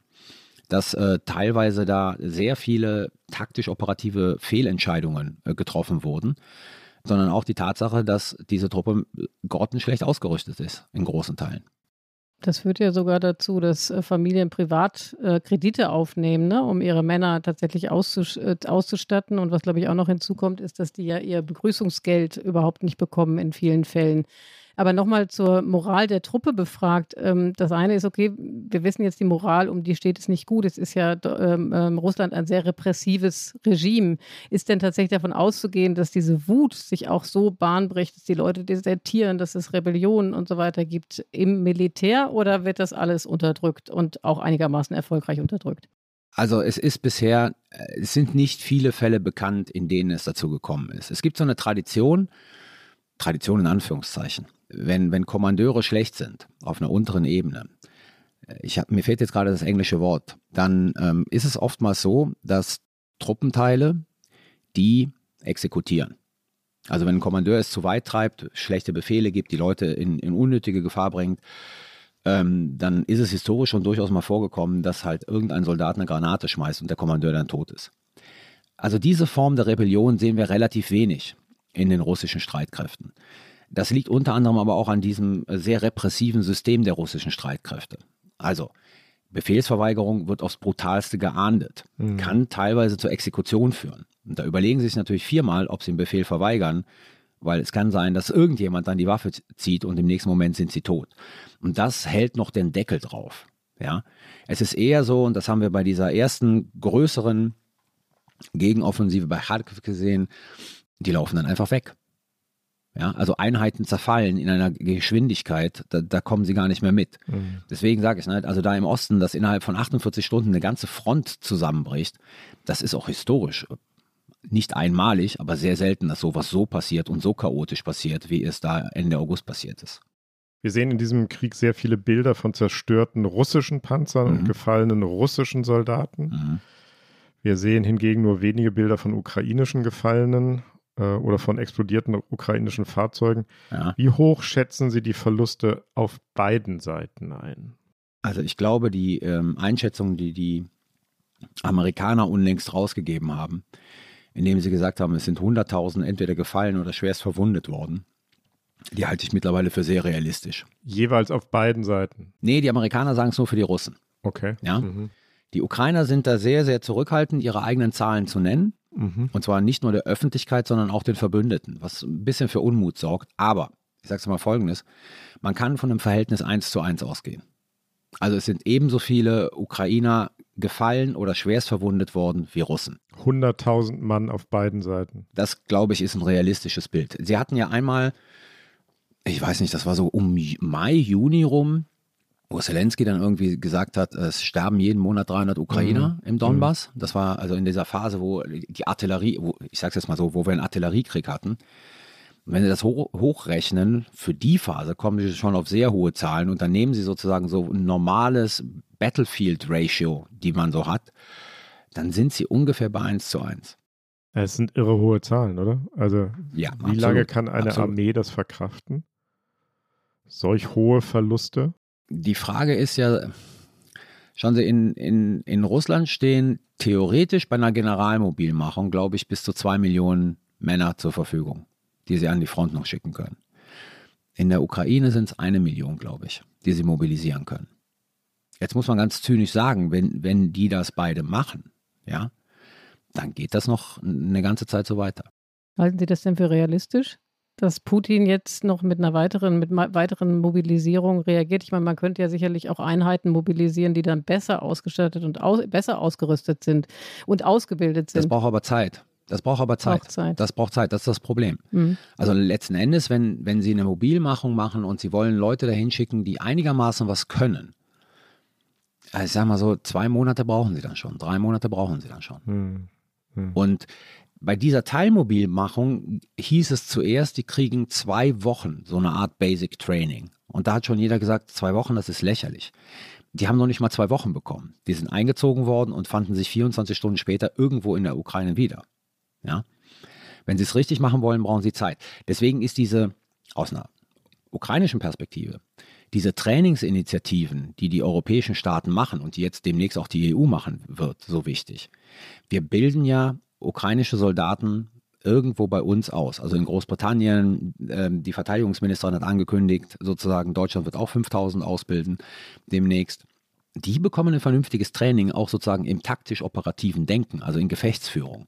dass äh, teilweise da sehr viele taktisch-operative Fehlentscheidungen äh, getroffen wurden, sondern auch die Tatsache, dass diese Truppe grottenschlecht ausgerüstet ist, in großen Teilen. Das führt ja sogar dazu, dass äh, Familien privat äh, Kredite aufnehmen, ne, um ihre Männer tatsächlich äh, auszustatten. Und was, glaube ich, auch noch hinzukommt, ist, dass die ja ihr Begrüßungsgeld überhaupt nicht bekommen in vielen Fällen. Aber nochmal zur Moral der Truppe befragt. Ähm, das eine ist, okay, wir wissen jetzt, die Moral, um die steht es nicht gut. Es ist ja ähm, ähm, Russland ein sehr repressives Regime. Ist denn tatsächlich davon auszugehen, dass diese Wut sich auch so bahnbricht, dass die Leute desertieren, dass es Rebellion und so weiter gibt im Militär oder wird das alles unterdrückt und auch einigermaßen erfolgreich unterdrückt? Also es ist bisher, äh, es sind nicht viele Fälle bekannt, in denen es dazu gekommen ist. Es gibt so eine Tradition, Tradition in Anführungszeichen wenn, wenn Kommandeure schlecht sind auf einer unteren Ebene, ich hab, mir fehlt jetzt gerade das englische Wort, dann ähm, ist es oftmals so, dass Truppenteile, die exekutieren. Also wenn ein Kommandeur es zu weit treibt, schlechte Befehle gibt, die Leute in, in unnötige Gefahr bringt, ähm, dann ist es historisch schon durchaus mal vorgekommen, dass halt irgendein Soldat eine Granate schmeißt und der Kommandeur dann tot ist. Also diese Form der Rebellion sehen wir relativ wenig in den russischen Streitkräften. Das liegt unter anderem aber auch an diesem sehr repressiven System der russischen Streitkräfte. Also Befehlsverweigerung wird aufs brutalste geahndet, mhm. kann teilweise zur Exekution führen. Und da überlegen sie sich natürlich viermal, ob sie den Befehl verweigern, weil es kann sein, dass irgendjemand dann die Waffe zieht und im nächsten Moment sind sie tot. Und das hält noch den Deckel drauf. Ja, es ist eher so, und das haben wir bei dieser ersten größeren Gegenoffensive bei Kharkiv gesehen, die laufen dann einfach weg. Ja, also Einheiten zerfallen in einer Geschwindigkeit, da, da kommen sie gar nicht mehr mit. Mhm. Deswegen sage ich, ne, also da im Osten, dass innerhalb von 48 Stunden eine ganze Front zusammenbricht, das ist auch historisch nicht einmalig, aber sehr selten, dass sowas so passiert und so chaotisch passiert, wie es da Ende August passiert ist. Wir sehen in diesem Krieg sehr viele Bilder von zerstörten russischen Panzern mhm. und gefallenen russischen Soldaten. Mhm. Wir sehen hingegen nur wenige Bilder von ukrainischen Gefallenen äh, oder von explodierten ukrainischen Fahrzeugen. Ja. Wie hoch schätzen Sie die Verluste auf beiden Seiten ein? Also ich glaube, die ähm, Einschätzung, die die Amerikaner unlängst rausgegeben haben, indem sie gesagt haben, es sind 100.000 entweder gefallen oder schwerst verwundet worden. Die halte ich mittlerweile für sehr realistisch. Jeweils auf beiden Seiten? Nee, die Amerikaner sagen es nur für die Russen. Okay. Ja? Mhm. Die Ukrainer sind da sehr, sehr zurückhaltend, ihre eigenen Zahlen zu nennen. Mhm. Und zwar nicht nur der Öffentlichkeit, sondern auch den Verbündeten, was ein bisschen für Unmut sorgt. Aber, ich sage es mal folgendes, man kann von einem Verhältnis 1 zu 1 ausgehen. Also es sind ebenso viele Ukrainer gefallen oder schwerst verwundet worden wie Russen. 100.000 Mann auf beiden Seiten. Das, glaube ich, ist ein realistisches Bild. Sie hatten ja einmal, ich weiß nicht, das war so um Mai, Juni rum, wo Zelensky dann irgendwie gesagt hat, es sterben jeden Monat 300 Ukrainer mhm. im Donbass. Das war also in dieser Phase, wo die Artillerie, wo, ich sage es jetzt mal so, wo wir einen Artilleriekrieg hatten wenn Sie das hoch, hochrechnen, für die Phase kommen Sie schon auf sehr hohe Zahlen und dann nehmen Sie sozusagen so ein normales Battlefield-Ratio, die man so hat, dann sind Sie ungefähr bei 1 zu 1. Es sind irre hohe Zahlen, oder? Also, ja, wie absolut, lange kann eine absolut. Armee das verkraften? Solch hohe Verluste? Die Frage ist ja, schauen Sie, in, in, in Russland stehen theoretisch bei einer Generalmobilmachung, glaube ich, bis zu zwei Millionen Männer zur Verfügung die sie an die Front noch schicken können. In der Ukraine sind es eine Million, glaube ich, die sie mobilisieren können. Jetzt muss man ganz zynisch sagen, wenn, wenn die das beide machen, ja, dann geht das noch eine ganze Zeit so weiter. Halten Sie das denn für realistisch? Dass Putin jetzt noch mit einer weiteren, mit weiteren Mobilisierung reagiert. Ich meine, man könnte ja sicherlich auch Einheiten mobilisieren, die dann besser ausgestattet und aus, besser ausgerüstet sind und ausgebildet sind. Das braucht aber Zeit. Das braucht aber Zeit. Braucht Zeit. Das braucht Zeit, das ist das Problem. Mhm. Also letzten Endes, wenn, wenn Sie eine Mobilmachung machen und Sie wollen Leute dahin schicken, die einigermaßen was können, also ich sag mal so, zwei Monate brauchen Sie dann schon, drei Monate brauchen Sie dann schon. Mhm. Mhm. Und bei dieser Teilmobilmachung hieß es zuerst, die kriegen zwei Wochen so eine Art Basic Training. Und da hat schon jeder gesagt, zwei Wochen, das ist lächerlich. Die haben noch nicht mal zwei Wochen bekommen. Die sind eingezogen worden und fanden sich 24 Stunden später irgendwo in der Ukraine wieder. Ja? Wenn sie es richtig machen wollen, brauchen sie Zeit. Deswegen ist diese, aus einer ukrainischen Perspektive, diese Trainingsinitiativen, die die europäischen Staaten machen und die jetzt demnächst auch die EU machen wird, so wichtig. Wir bilden ja ukrainische Soldaten irgendwo bei uns aus. Also in Großbritannien, äh, die Verteidigungsministerin hat angekündigt, sozusagen Deutschland wird auch 5000 ausbilden demnächst die bekommen ein vernünftiges Training auch sozusagen im taktisch-operativen Denken, also in Gefechtsführung.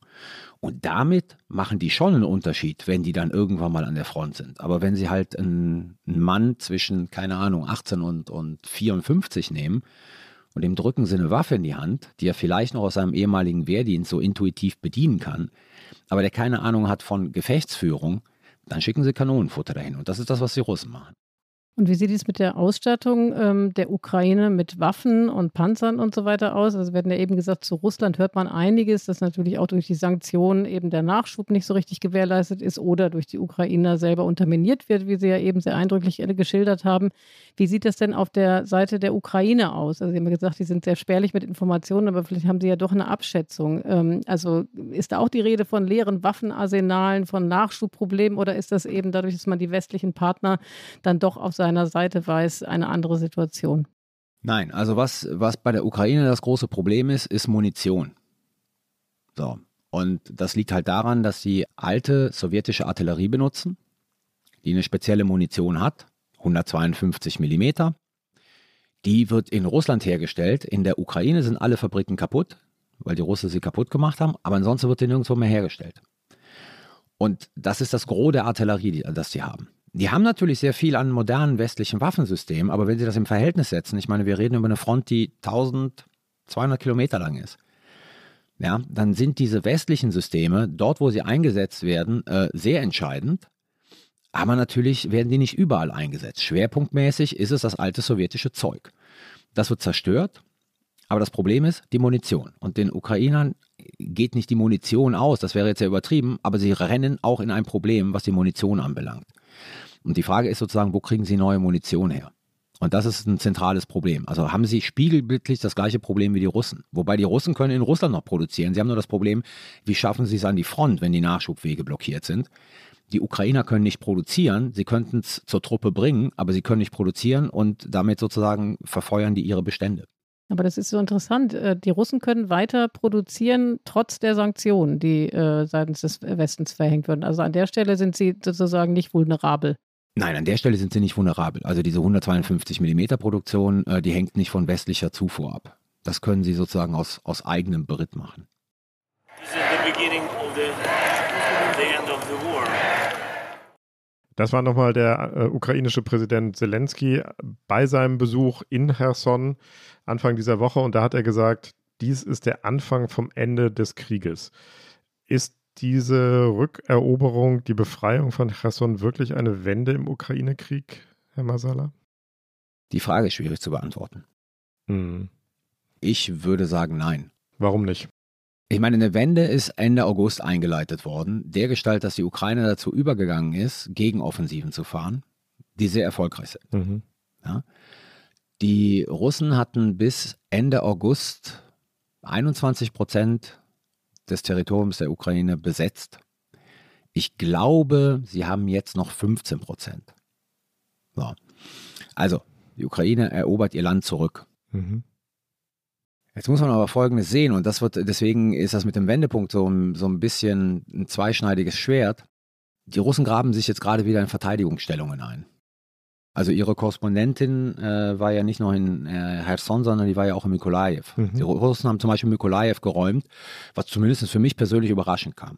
Und damit machen die schon einen Unterschied, wenn die dann irgendwann mal an der Front sind. Aber wenn sie halt einen, einen Mann zwischen, keine Ahnung, 18 und, und 54 nehmen und dem drücken sie eine Waffe in die Hand, die er vielleicht noch aus seinem ehemaligen Wehrdienst so intuitiv bedienen kann, aber der keine Ahnung hat von Gefechtsführung, dann schicken sie Kanonenfutter dahin. Und das ist das, was die Russen machen. Und wie sieht es mit der Ausstattung ähm, der Ukraine mit Waffen und Panzern und so weiter aus? Also wir hatten ja eben gesagt, zu Russland hört man einiges, dass natürlich auch durch die Sanktionen eben der Nachschub nicht so richtig gewährleistet ist oder durch die Ukrainer selber unterminiert wird, wie Sie ja eben sehr eindrücklich geschildert haben. Wie sieht das denn auf der Seite der Ukraine aus? Also Sie haben ja gesagt, die sind sehr spärlich mit Informationen, aber vielleicht haben Sie ja doch eine Abschätzung. Ähm, also ist da auch die Rede von leeren Waffenarsenalen, von Nachschubproblemen oder ist das eben dadurch, dass man die westlichen Partner dann doch auf seine seiner Seite weiß, eine andere Situation. Nein, also was, was bei der Ukraine das große Problem ist, ist Munition. So. Und das liegt halt daran, dass sie alte sowjetische Artillerie benutzen, die eine spezielle Munition hat, 152 Millimeter. Die wird in Russland hergestellt. In der Ukraine sind alle Fabriken kaputt, weil die Russen sie kaputt gemacht haben, aber ansonsten wird die nirgendwo mehr hergestellt. Und das ist das Gros der Artillerie, das sie haben. Die haben natürlich sehr viel an modernen westlichen Waffensystemen, aber wenn sie das im Verhältnis setzen, ich meine, wir reden über eine Front, die 1200 Kilometer lang ist, ja, dann sind diese westlichen Systeme, dort wo sie eingesetzt werden, äh, sehr entscheidend. Aber natürlich werden die nicht überall eingesetzt. Schwerpunktmäßig ist es das alte sowjetische Zeug. Das wird zerstört, aber das Problem ist die Munition. Und den Ukrainern geht nicht die Munition aus, das wäre jetzt sehr übertrieben, aber sie rennen auch in ein Problem, was die Munition anbelangt. Und die Frage ist sozusagen, wo kriegen Sie neue Munition her? Und das ist ein zentrales Problem. Also haben sie spiegelbildlich das gleiche Problem wie die Russen. Wobei die Russen können in Russland noch produzieren. Sie haben nur das Problem, wie schaffen sie es an die Front, wenn die Nachschubwege blockiert sind. Die Ukrainer können nicht produzieren, sie könnten es zur Truppe bringen, aber sie können nicht produzieren und damit sozusagen verfeuern die ihre Bestände. Aber das ist so interessant. Äh, die Russen können weiter produzieren, trotz der Sanktionen, die äh, seitens des Westens verhängt werden. Also an der Stelle sind sie sozusagen nicht vulnerabel. Nein, an der Stelle sind sie nicht vulnerabel. Also diese 152 mm Produktion, äh, die hängt nicht von westlicher Zufuhr ab. Das können sie sozusagen aus, aus eigenem Beritt machen. Das war nochmal der äh, ukrainische Präsident Zelensky bei seinem Besuch in Cherson Anfang dieser Woche und da hat er gesagt, dies ist der Anfang vom Ende des Krieges. Ist diese Rückeroberung, die Befreiung von Cherson wirklich eine Wende im Ukraine-Krieg, Herr Masala? Die Frage ist schwierig zu beantworten. Hm. Ich würde sagen nein. Warum nicht? Ich meine, eine Wende ist Ende August eingeleitet worden, dergestalt, dass die Ukraine dazu übergegangen ist, Gegenoffensiven zu fahren, die sehr erfolgreich sind. Mhm. Ja? Die Russen hatten bis Ende August 21 Prozent des Territoriums der Ukraine besetzt. Ich glaube, sie haben jetzt noch 15 Prozent. So. Also, die Ukraine erobert ihr Land zurück. Mhm. Jetzt muss man aber Folgendes sehen, und das wird, deswegen ist das mit dem Wendepunkt so, so ein bisschen ein zweischneidiges Schwert. Die Russen graben sich jetzt gerade wieder in Verteidigungsstellungen ein. Also ihre Korrespondentin äh, war ja nicht nur in äh, sondern die war ja auch in Mikolajew. Mhm. Die Russen haben zum Beispiel Mikolajew geräumt, was zumindest für mich persönlich überraschend kam.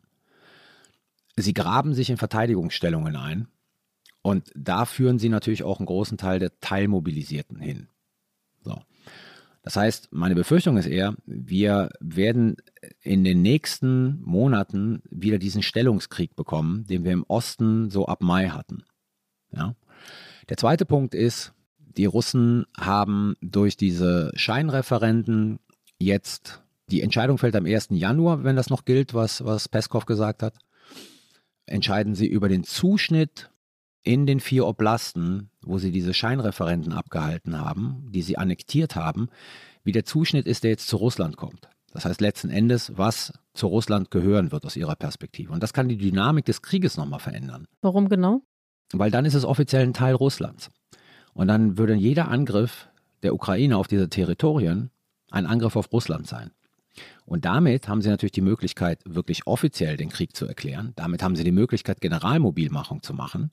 Sie graben sich in Verteidigungsstellungen ein und da führen sie natürlich auch einen großen Teil der Teilmobilisierten hin. So. Das heißt, meine Befürchtung ist eher, wir werden in den nächsten Monaten wieder diesen Stellungskrieg bekommen, den wir im Osten so ab Mai hatten. Ja? Der zweite Punkt ist, die Russen haben durch diese Scheinreferenten jetzt, die Entscheidung fällt am 1. Januar, wenn das noch gilt, was, was Peskov gesagt hat, entscheiden sie über den Zuschnitt in den vier Oblasten, wo sie diese Scheinreferenten abgehalten haben, die sie annektiert haben, wie der Zuschnitt ist, der jetzt zu Russland kommt. Das heißt letzten Endes, was zu Russland gehören wird aus ihrer Perspektive. Und das kann die Dynamik des Krieges nochmal verändern. Warum genau? weil dann ist es offiziell ein Teil Russlands. Und dann würde jeder Angriff der Ukraine auf diese Territorien ein Angriff auf Russland sein. Und damit haben sie natürlich die Möglichkeit, wirklich offiziell den Krieg zu erklären. Damit haben sie die Möglichkeit, Generalmobilmachung zu machen.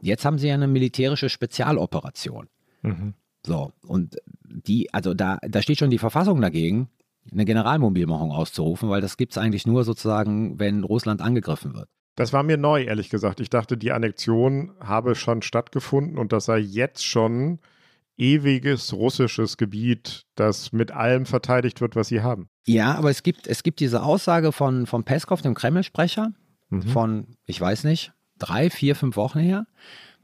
Jetzt haben sie ja eine militärische Spezialoperation. Mhm. So, und die, also da, da steht schon die Verfassung dagegen, eine Generalmobilmachung auszurufen, weil das gibt es eigentlich nur sozusagen, wenn Russland angegriffen wird. Das war mir neu, ehrlich gesagt. Ich dachte, die Annexion habe schon stattgefunden und das sei jetzt schon ewiges russisches Gebiet, das mit allem verteidigt wird, was sie haben. Ja, aber es gibt, es gibt diese Aussage von, von Peskov, dem Kreml-Sprecher, mhm. von, ich weiß nicht, drei, vier, fünf Wochen her,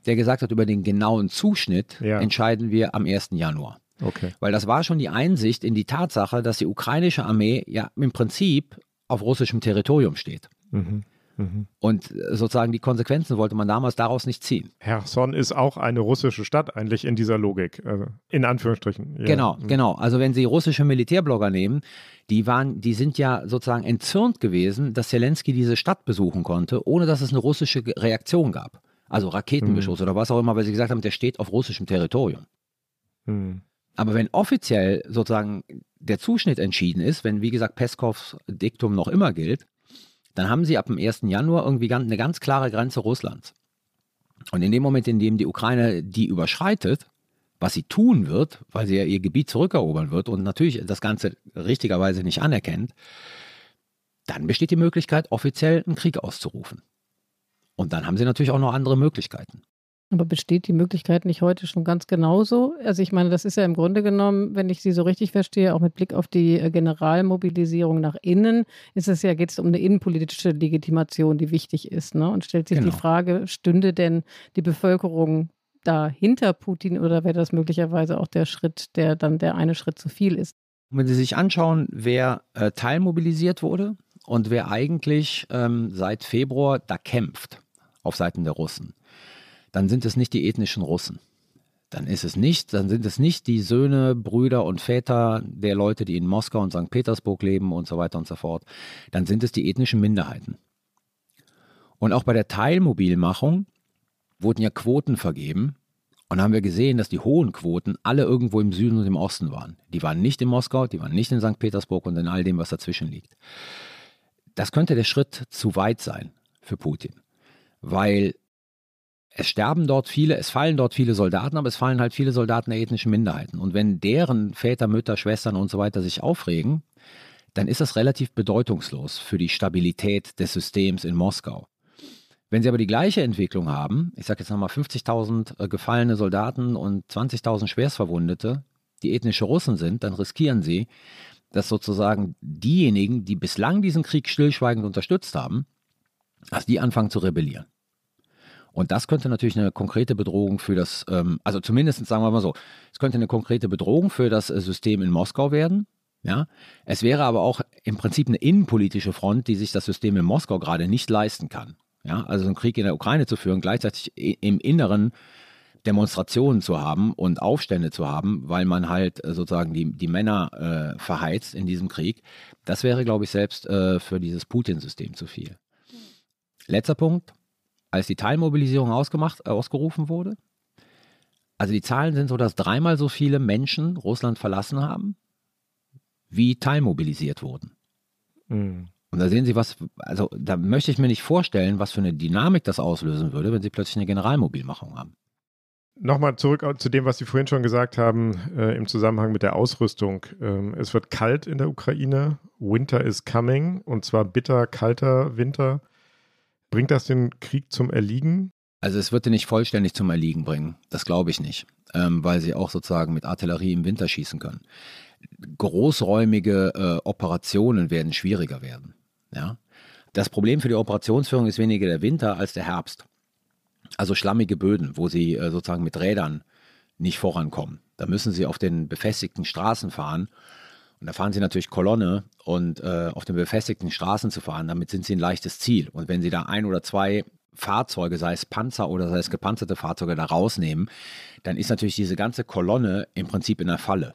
der gesagt hat, über den genauen Zuschnitt ja. entscheiden wir am 1. Januar. Okay. Weil das war schon die Einsicht in die Tatsache, dass die ukrainische Armee ja im Prinzip auf russischem Territorium steht. Mhm. Mhm. Und sozusagen die Konsequenzen wollte man damals daraus nicht ziehen. Herson ist auch eine russische Stadt eigentlich in dieser Logik, also in Anführungsstrichen. Ja. Genau, mhm. genau. Also wenn Sie russische Militärblogger nehmen, die waren, die sind ja sozusagen entzürnt gewesen, dass Zelensky diese Stadt besuchen konnte, ohne dass es eine russische Reaktion gab. Also Raketenbeschuss mhm. oder was auch immer, weil sie gesagt haben, der steht auf russischem Territorium. Mhm. Aber wenn offiziell sozusagen der Zuschnitt entschieden ist, wenn wie gesagt Peskovs Diktum noch immer gilt, dann haben sie ab dem 1. Januar irgendwie eine ganz klare Grenze Russlands. Und in dem Moment, in dem die Ukraine die überschreitet, was sie tun wird, weil sie ja ihr Gebiet zurückerobern wird und natürlich das Ganze richtigerweise nicht anerkennt, dann besteht die Möglichkeit, offiziell einen Krieg auszurufen. Und dann haben sie natürlich auch noch andere Möglichkeiten. Aber besteht die Möglichkeit nicht heute schon ganz genauso? Also ich meine, das ist ja im Grunde genommen, wenn ich Sie so richtig verstehe, auch mit Blick auf die äh, Generalmobilisierung nach innen, ist es ja, geht es um eine innenpolitische Legitimation, die wichtig ist. Ne? Und stellt sich genau. die Frage, stünde denn die Bevölkerung da hinter Putin oder wäre das möglicherweise auch der Schritt, der dann der eine Schritt zu viel ist? Wenn Sie sich anschauen, wer äh, teilmobilisiert wurde und wer eigentlich ähm, seit Februar da kämpft auf Seiten der Russen, dann sind es nicht die ethnischen Russen. Dann ist es nicht, dann sind es nicht die Söhne, Brüder und Väter der Leute, die in Moskau und St. Petersburg leben und so weiter und so fort. Dann sind es die ethnischen Minderheiten. Und auch bei der Teilmobilmachung wurden ja Quoten vergeben. Und haben wir gesehen, dass die hohen Quoten alle irgendwo im Süden und im Osten waren. Die waren nicht in Moskau, die waren nicht in St. Petersburg und in all dem, was dazwischen liegt. Das könnte der Schritt zu weit sein für Putin. Weil es sterben dort viele, es fallen dort viele Soldaten, aber es fallen halt viele Soldaten der ethnischen Minderheiten. Und wenn deren Väter, Mütter, Schwestern und so weiter sich aufregen, dann ist das relativ bedeutungslos für die Stabilität des Systems in Moskau. Wenn Sie aber die gleiche Entwicklung haben, ich sage jetzt nochmal 50.000 äh, gefallene Soldaten und 20.000 Schwerstverwundete, die ethnische Russen sind, dann riskieren Sie, dass sozusagen diejenigen, die bislang diesen Krieg stillschweigend unterstützt haben, dass die anfangen zu rebellieren. Und das könnte natürlich eine konkrete Bedrohung für das, ähm, also zumindest sagen wir mal so, es könnte eine konkrete Bedrohung für das äh, System in Moskau werden. Ja, es wäre aber auch im Prinzip eine innenpolitische Front, die sich das System in Moskau gerade nicht leisten kann. Ja, also einen Krieg in der Ukraine zu führen, gleichzeitig im Inneren Demonstrationen zu haben und Aufstände zu haben, weil man halt äh, sozusagen die, die Männer äh, verheizt in diesem Krieg, das wäre, glaube ich, selbst äh, für dieses Putin-System zu viel. Letzter Punkt, als die Teilmobilisierung ausgemacht, äh, ausgerufen wurde. Also die Zahlen sind so, dass dreimal so viele Menschen Russland verlassen haben, wie teilmobilisiert wurden. Mhm. Und da sehen Sie was, also da möchte ich mir nicht vorstellen, was für eine Dynamik das auslösen würde, wenn Sie plötzlich eine Generalmobilmachung haben. Nochmal zurück zu dem, was Sie vorhin schon gesagt haben äh, im Zusammenhang mit der Ausrüstung. Ähm, es wird kalt in der Ukraine. Winter is coming und zwar bitter kalter Winter. Bringt das den Krieg zum Erliegen? Also es wird ihn nicht vollständig zum Erliegen bringen, das glaube ich nicht, ähm, weil sie auch sozusagen mit Artillerie im Winter schießen können. Großräumige äh, Operationen werden schwieriger werden. Ja? Das Problem für die Operationsführung ist weniger der Winter als der Herbst. Also schlammige Böden, wo sie äh, sozusagen mit Rädern nicht vorankommen. Da müssen sie auf den befestigten Straßen fahren und da fahren sie natürlich Kolonne und äh, auf den befestigten Straßen zu fahren, damit sind sie ein leichtes Ziel. Und wenn sie da ein oder zwei Fahrzeuge, sei es Panzer oder sei es gepanzerte Fahrzeuge, da rausnehmen, dann ist natürlich diese ganze Kolonne im Prinzip in der Falle.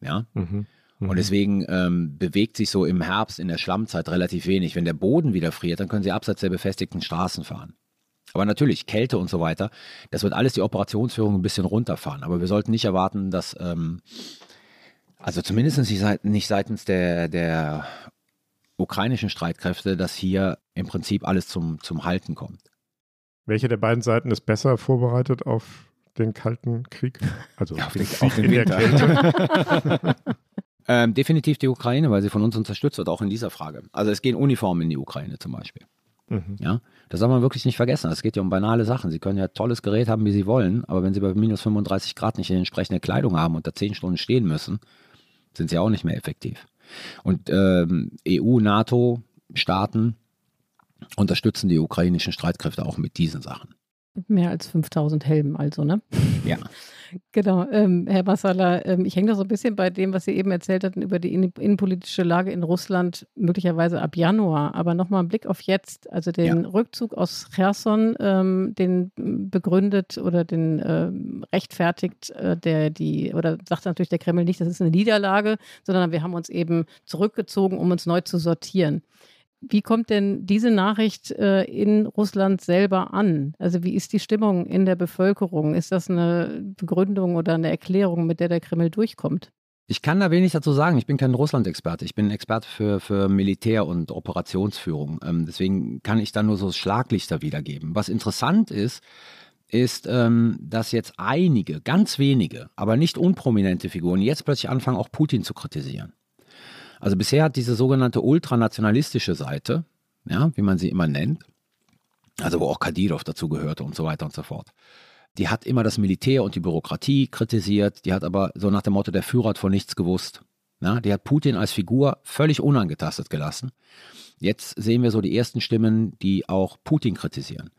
Ja. Mhm. Mhm. Und deswegen ähm, bewegt sich so im Herbst in der Schlammzeit relativ wenig. Wenn der Boden wieder friert, dann können sie abseits der befestigten Straßen fahren. Aber natürlich, Kälte und so weiter, das wird alles die Operationsführung ein bisschen runterfahren. Aber wir sollten nicht erwarten, dass ähm, also zumindest nicht seitens der, der ukrainischen Streitkräfte, dass hier im Prinzip alles zum, zum Halten kommt. Welche der beiden Seiten ist besser vorbereitet auf den Kalten Krieg? Also auf den, auf den in der Kälte? ähm, definitiv die Ukraine, weil sie von uns unterstützt wird, auch in dieser Frage. Also es gehen Uniformen in die Ukraine zum Beispiel. Mhm. Ja, das soll man wirklich nicht vergessen. Es geht ja um banale Sachen. Sie können ja tolles Gerät haben, wie Sie wollen, aber wenn Sie bei minus 35 Grad nicht die entsprechende Kleidung haben und da 10 Stunden stehen müssen, sind sie auch nicht mehr effektiv. Und ähm, EU, NATO, Staaten unterstützen die ukrainischen Streitkräfte auch mit diesen Sachen. Mehr als 5000 Helmen, also, ne? Ja. Genau, ähm, Herr Massala, ähm, ich hänge da so ein bisschen bei dem, was Sie eben erzählt hatten über die innenpolitische Lage in Russland, möglicherweise ab Januar. Aber nochmal ein Blick auf jetzt, also den ja. Rückzug aus Cherson, ähm, den begründet oder den ähm, rechtfertigt äh, der die, oder sagt natürlich der Kreml nicht, das ist eine Niederlage, sondern wir haben uns eben zurückgezogen, um uns neu zu sortieren. Wie kommt denn diese Nachricht äh, in Russland selber an? Also wie ist die Stimmung in der Bevölkerung? Ist das eine Begründung oder eine Erklärung, mit der der Kreml durchkommt? Ich kann da wenig dazu sagen. Ich bin kein Russland-Experte. Ich bin Experte für, für Militär- und Operationsführung. Ähm, deswegen kann ich da nur so Schlaglichter wiedergeben. Was interessant ist, ist, ähm, dass jetzt einige, ganz wenige, aber nicht unprominente Figuren jetzt plötzlich anfangen, auch Putin zu kritisieren. Also bisher hat diese sogenannte ultranationalistische Seite, ja, wie man sie immer nennt, also wo auch Kadyrov dazu gehörte und so weiter und so fort, die hat immer das Militär und die Bürokratie kritisiert, die hat aber so nach dem Motto, der Führer hat von nichts gewusst. Ja, die hat Putin als Figur völlig unangetastet gelassen. Jetzt sehen wir so die ersten Stimmen, die auch Putin kritisieren.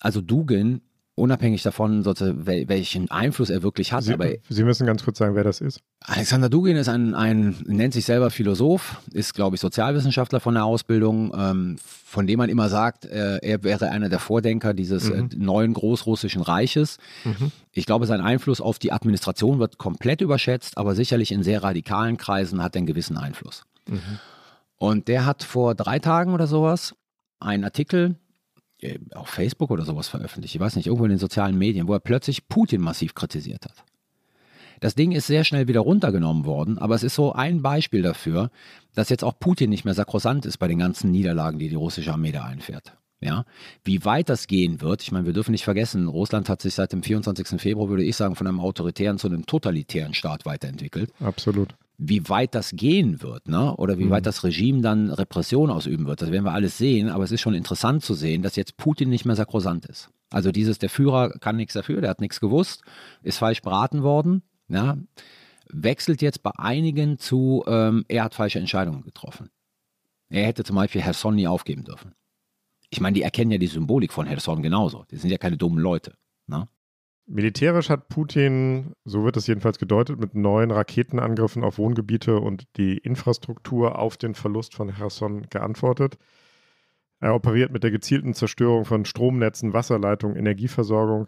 Also Dugin unabhängig davon, welchen Einfluss er wirklich hat. Sie, aber Sie müssen ganz kurz sagen, wer das ist. Alexander Dugin ist ein, ein nennt sich selber Philosoph, ist, glaube ich, Sozialwissenschaftler von der Ausbildung, ähm, von dem man immer sagt, äh, er wäre einer der Vordenker dieses äh, mhm. äh, neuen großrussischen Reiches. Mhm. Ich glaube, sein Einfluss auf die Administration wird komplett überschätzt, aber sicherlich in sehr radikalen Kreisen hat er einen gewissen Einfluss. Mhm. Und der hat vor drei Tagen oder sowas einen Artikel auf Facebook oder sowas veröffentlicht, ich weiß nicht, irgendwo in den sozialen Medien, wo er plötzlich Putin massiv kritisiert hat. Das Ding ist sehr schnell wieder runtergenommen worden, aber es ist so ein Beispiel dafür, dass jetzt auch Putin nicht mehr sakrosant ist bei den ganzen Niederlagen, die die russische Armee da einfährt. Ja, wie weit das gehen wird, ich meine, wir dürfen nicht vergessen, Russland hat sich seit dem 24. Februar, würde ich sagen, von einem autoritären zu einem totalitären Staat weiterentwickelt. Absolut wie weit das gehen wird, ne? oder wie mhm. weit das Regime dann Repression ausüben wird, das werden wir alles sehen, aber es ist schon interessant zu sehen, dass jetzt Putin nicht mehr sakrosant ist. Also dieses, der Führer kann nichts dafür, der hat nichts gewusst, ist falsch beraten worden, ja? wechselt jetzt bei einigen zu, ähm, er hat falsche Entscheidungen getroffen. Er hätte zum Beispiel Herson nie aufgeben dürfen. Ich meine, die erkennen ja die Symbolik von Herson genauso. Die sind ja keine dummen Leute. Ne? Militärisch hat Putin, so wird es jedenfalls gedeutet, mit neuen Raketenangriffen auf Wohngebiete und die Infrastruktur auf den Verlust von Cherson geantwortet. Er operiert mit der gezielten Zerstörung von Stromnetzen, Wasserleitungen, Energieversorgung.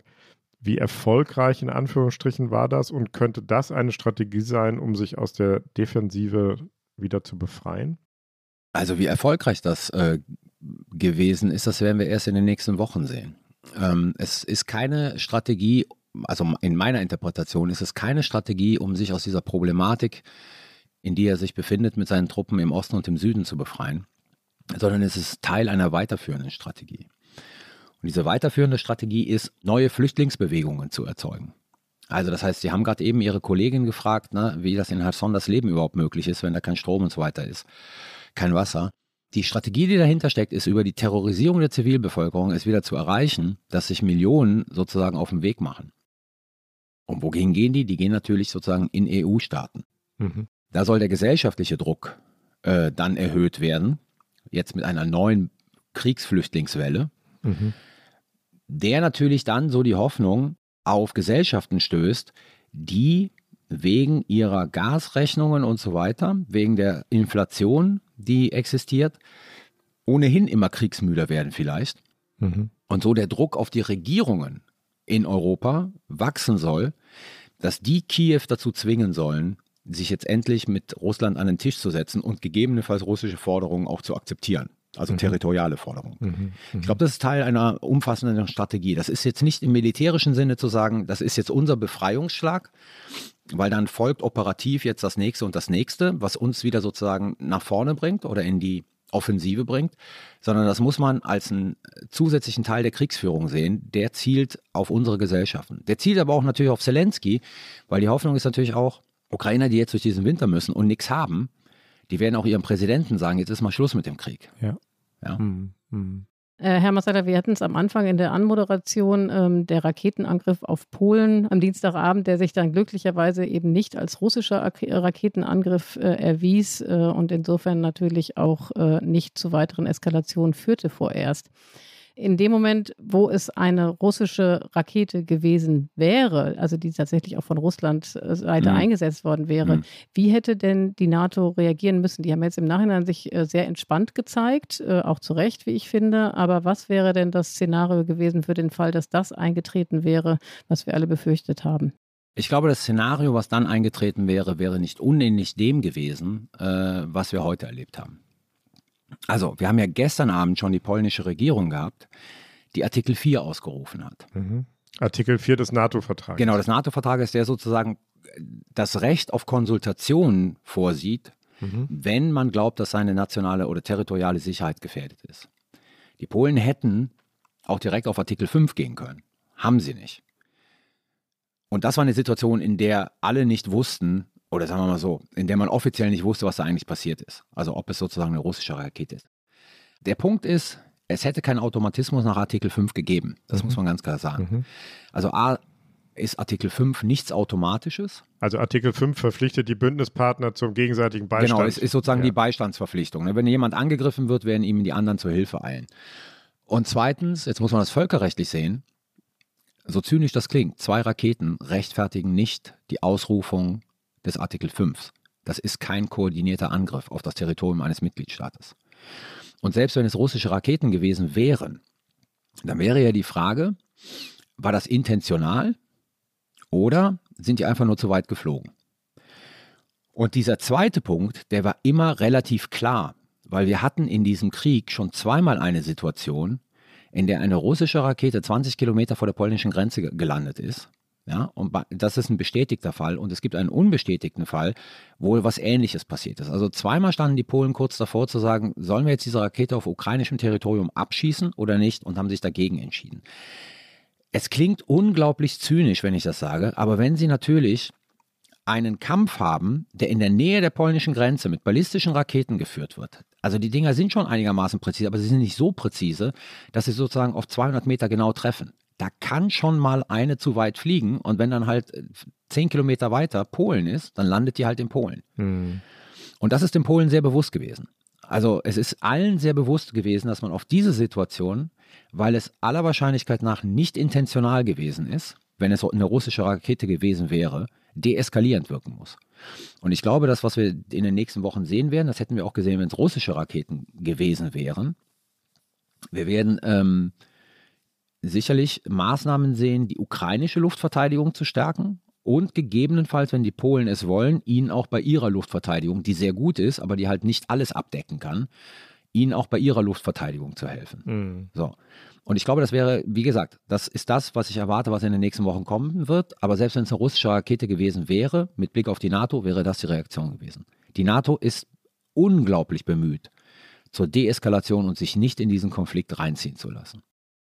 Wie erfolgreich in Anführungsstrichen war das und könnte das eine Strategie sein, um sich aus der Defensive wieder zu befreien? Also wie erfolgreich das äh, gewesen ist, das werden wir erst in den nächsten Wochen sehen. Ähm, es ist keine Strategie, also in meiner Interpretation ist es keine Strategie, um sich aus dieser Problematik, in die er sich befindet, mit seinen Truppen im Osten und im Süden zu befreien, sondern es ist Teil einer weiterführenden Strategie. Und diese weiterführende Strategie ist, neue Flüchtlingsbewegungen zu erzeugen. Also das heißt, Sie haben gerade eben Ihre Kollegin gefragt, ne, wie das in Kherson das Leben überhaupt möglich ist, wenn da kein Strom und so weiter ist, kein Wasser. Die Strategie, die dahinter steckt, ist über die Terrorisierung der Zivilbevölkerung es wieder zu erreichen, dass sich Millionen sozusagen auf den Weg machen. Und wogegen gehen die? Die gehen natürlich sozusagen in EU-Staaten. Mhm. Da soll der gesellschaftliche Druck äh, dann erhöht werden, jetzt mit einer neuen Kriegsflüchtlingswelle, mhm. der natürlich dann so die Hoffnung auf Gesellschaften stößt, die wegen ihrer Gasrechnungen und so weiter, wegen der Inflation, die existiert, ohnehin immer kriegsmüder werden vielleicht. Mhm. Und so der Druck auf die Regierungen in Europa wachsen soll, dass die Kiew dazu zwingen sollen, sich jetzt endlich mit Russland an den Tisch zu setzen und gegebenenfalls russische Forderungen auch zu akzeptieren. Also mhm. territoriale Forderungen. Mhm. mhm. Ich glaube, das ist Teil einer umfassenden Strategie. Das ist jetzt nicht im militärischen Sinne zu sagen, das ist jetzt unser Befreiungsschlag, weil dann folgt operativ jetzt das nächste und das nächste, was uns wieder sozusagen nach vorne bringt oder in die Offensive bringt, sondern das muss man als einen zusätzlichen Teil der Kriegsführung sehen. Der zielt auf unsere Gesellschaften. Der zielt aber auch natürlich auf Zelensky, weil die Hoffnung ist natürlich auch, Ukrainer, die jetzt durch diesen Winter müssen und nichts haben, die werden auch ihrem Präsidenten sagen, jetzt ist mal Schluss mit dem Krieg. Ja. ja? Mhm. Mhm. Äh, Herr Massada, wir hatten es am Anfang in der Anmoderation, ähm, der Raketenangriff auf Polen am Dienstagabend, der sich dann glücklicherweise eben nicht als russischer Raketenangriff äh, erwies äh, und insofern natürlich auch äh, nicht zu weiteren Eskalationen führte vorerst. In dem Moment, wo es eine russische Rakete gewesen wäre, also die tatsächlich auch von Russlands äh, Seite mhm. eingesetzt worden wäre, mhm. wie hätte denn die NATO reagieren müssen? Die haben jetzt im Nachhinein sich äh, sehr entspannt gezeigt, äh, auch zu Recht, wie ich finde. Aber was wäre denn das Szenario gewesen für den Fall, dass das eingetreten wäre, was wir alle befürchtet haben? Ich glaube, das Szenario, was dann eingetreten wäre, wäre nicht unähnlich dem gewesen, äh, was wir heute erlebt haben. Also, wir haben ja gestern Abend schon die polnische Regierung gehabt, die Artikel 4 ausgerufen hat. Mhm. Artikel 4 des NATO-Vertrages. Genau, des NATO-Vertrages, der sozusagen das Recht auf Konsultation vorsieht, mhm. wenn man glaubt, dass seine nationale oder territoriale Sicherheit gefährdet ist. Die Polen hätten auch direkt auf Artikel 5 gehen können. Haben sie nicht. Und das war eine Situation, in der alle nicht wussten, oder sagen wir mal so, in der man offiziell nicht wusste, was da eigentlich passiert ist. Also ob es sozusagen eine russische Rakete ist. Der Punkt ist, es hätte keinen Automatismus nach Artikel 5 gegeben. Das mhm. muss man ganz klar sagen. Mhm. Also A ist Artikel 5 nichts Automatisches. Also Artikel 5 verpflichtet die Bündnispartner zum gegenseitigen Beistand. Genau, es ist sozusagen ja. die Beistandsverpflichtung. Ne? Wenn jemand angegriffen wird, werden ihm die anderen zur Hilfe eilen. Und zweitens, jetzt muss man das völkerrechtlich sehen, so zynisch das klingt, zwei Raketen rechtfertigen nicht die Ausrufung des Artikel 5. Das ist kein koordinierter Angriff auf das Territorium eines Mitgliedstaates. Und selbst wenn es russische Raketen gewesen wären, dann wäre ja die Frage, war das intentional oder sind die einfach nur zu weit geflogen? Und dieser zweite Punkt, der war immer relativ klar, weil wir hatten in diesem Krieg schon zweimal eine Situation, in der eine russische Rakete 20 Kilometer vor der polnischen Grenze gelandet ist ja, und das ist ein bestätigter Fall. Und es gibt einen unbestätigten Fall, wo was Ähnliches passiert ist. Also zweimal standen die Polen kurz davor zu sagen, sollen wir jetzt diese Rakete auf ukrainischem Territorium abschießen oder nicht und haben sich dagegen entschieden. Es klingt unglaublich zynisch, wenn ich das sage, aber wenn Sie natürlich einen Kampf haben, der in der Nähe der polnischen Grenze mit ballistischen Raketen geführt wird. Also die Dinger sind schon einigermaßen präzise, aber sie sind nicht so präzise, dass sie sozusagen auf 200 Meter genau treffen da kann schon mal eine zu weit fliegen und wenn dann halt äh, zehn Kilometer weiter Polen ist, dann landet die halt in Polen. Mhm. Und das ist den Polen sehr bewusst gewesen. Also es ist allen sehr bewusst gewesen, dass man auf diese Situation, weil es aller Wahrscheinlichkeit nach nicht intentional gewesen ist, wenn es eine russische Rakete gewesen wäre, deeskalierend wirken muss. Und ich glaube, das, was wir in den nächsten Wochen sehen werden, das hätten wir auch gesehen, wenn es russische Raketen gewesen wären. Wir werden ähm, sicherlich Maßnahmen sehen, die ukrainische Luftverteidigung zu stärken und gegebenenfalls, wenn die Polen es wollen, ihnen auch bei ihrer Luftverteidigung, die sehr gut ist, aber die halt nicht alles abdecken kann, ihnen auch bei ihrer Luftverteidigung zu helfen. Mhm. So. Und ich glaube, das wäre, wie gesagt, das ist das, was ich erwarte, was in den nächsten Wochen kommen wird. Aber selbst wenn es eine russische Rakete gewesen wäre, mit Blick auf die NATO, wäre das die Reaktion gewesen. Die NATO ist unglaublich bemüht zur Deeskalation und sich nicht in diesen Konflikt reinziehen zu lassen.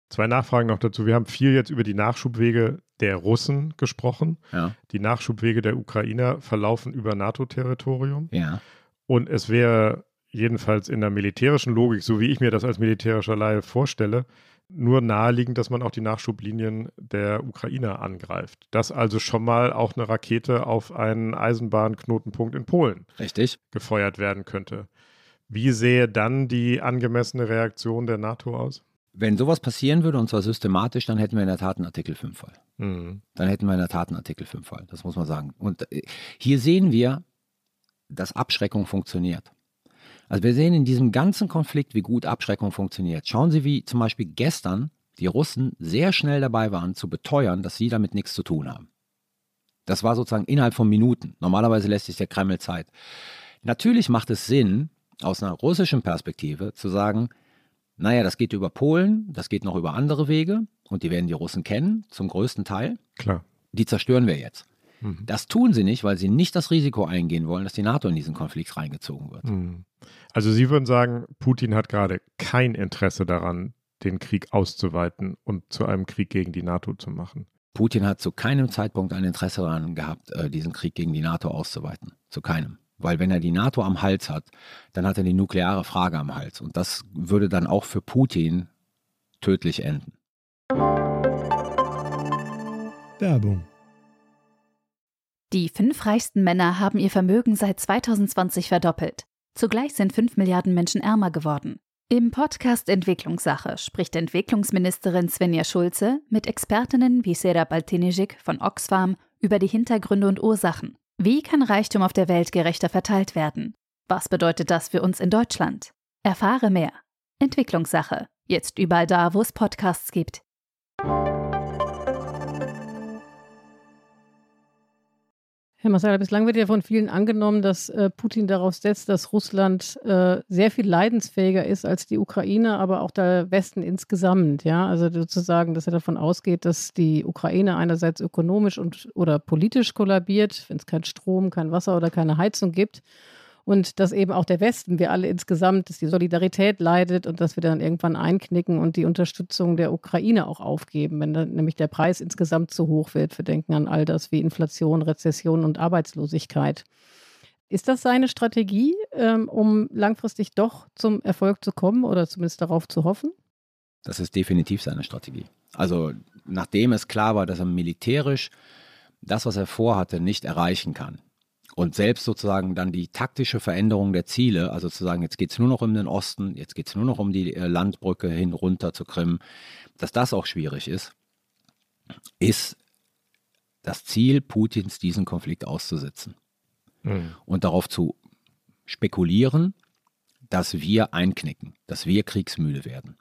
Zwei Nachfragen noch dazu. Wir haben viel jetzt über die Nachschubwege der Russen gesprochen. Ja. Die Nachschubwege der Ukrainer verlaufen über NATO-Territorium. Ja. Und es wäre jedenfalls in der militärischen Logik, so wie ich mir das als militärischer Laie vorstelle, nur naheliegend, dass man auch die Nachschublinien der Ukrainer angreift. Dass also schon mal auch eine Rakete auf einen Eisenbahnknotenpunkt in Polen Richtig. gefeuert werden könnte. Wie sähe dann die angemessene Reaktion der NATO aus? Wenn sowas passieren würde, und zwar systematisch, dann hätten wir in der Tat einen Artikel 5 Fall. Mhm. Dann hätten wir in der Tat einen Artikel 5 Fall, das muss man sagen. Und äh, hier sehen wir, dass Abschreckung funktioniert. Also wir sehen in diesem ganzen Konflikt, wie gut Abschreckung funktioniert. Schauen Sie, wie zum Beispiel gestern die Russen sehr schnell dabei waren zu beteuern, dass sie damit nichts zu tun haben. Das war sozusagen innerhalb von Minuten. Normalerweise lässt sich der Kreml Zeit. Natürlich macht es Sinn, aus einer russischen Perspektive zu sagen, naja, das geht über Polen, das geht noch über andere Wege und die werden die Russen kennen, zum größten Teil. Klar. Die zerstören wir jetzt. Mhm. Das tun sie nicht, weil sie nicht das Risiko eingehen wollen, dass die NATO in diesen Konflikt reingezogen wird. Mhm. Also Sie würden sagen, Putin hat gerade kein Interesse daran, den Krieg auszuweiten und zu einem Krieg gegen die NATO zu machen. Putin hat zu keinem Zeitpunkt ein Interesse daran gehabt, äh, diesen Krieg gegen die NATO auszuweiten. Zu keinem. Weil wenn er die NATO am Hals hat, dann hat er die nukleare Frage am Hals. Und das würde dann auch für Putin tödlich enden. Werbung. Die fünf reichsten Männer haben ihr Vermögen seit 2020 verdoppelt. Zugleich sind fünf Milliarden Menschen ärmer geworden. Im Podcast Entwicklungssache spricht Entwicklungsministerin Svenja Schulze mit Expertinnen wie Sera Baltinijik von Oxfam über die Hintergründe und Ursachen. Wie kann Reichtum auf der Welt gerechter verteilt werden? Was bedeutet das für uns in Deutschland? Erfahre mehr. Entwicklungssache. Jetzt überall da, wo es Podcasts gibt. Herr Massala, bislang wird ja von vielen angenommen, dass äh, Putin darauf setzt, dass Russland äh, sehr viel leidensfähiger ist als die Ukraine, aber auch der Westen insgesamt. Ja, also sozusagen, dass er davon ausgeht, dass die Ukraine einerseits ökonomisch und oder politisch kollabiert, wenn es kein Strom, kein Wasser oder keine Heizung gibt und dass eben auch der Westen, wir alle insgesamt, dass die Solidarität leidet und dass wir dann irgendwann einknicken und die Unterstützung der Ukraine auch aufgeben, wenn dann nämlich der Preis insgesamt zu hoch wird. Wir denken an all das wie Inflation, Rezession und Arbeitslosigkeit. Ist das seine Strategie, ähm, um langfristig doch zum Erfolg zu kommen oder zumindest darauf zu hoffen? Das ist definitiv seine Strategie. Also nachdem es klar war, dass er militärisch das, was er vorhatte, nicht erreichen kann, und selbst sozusagen dann die taktische Veränderung der Ziele, also zu sagen, jetzt geht es nur noch um den Osten, jetzt geht es nur noch um die äh, Landbrücke hin runter zu Krim, dass das auch schwierig ist, ist das Ziel Putins, diesen Konflikt auszusitzen. Mhm. Und darauf zu spekulieren, dass wir einknicken, dass wir kriegsmüde werden.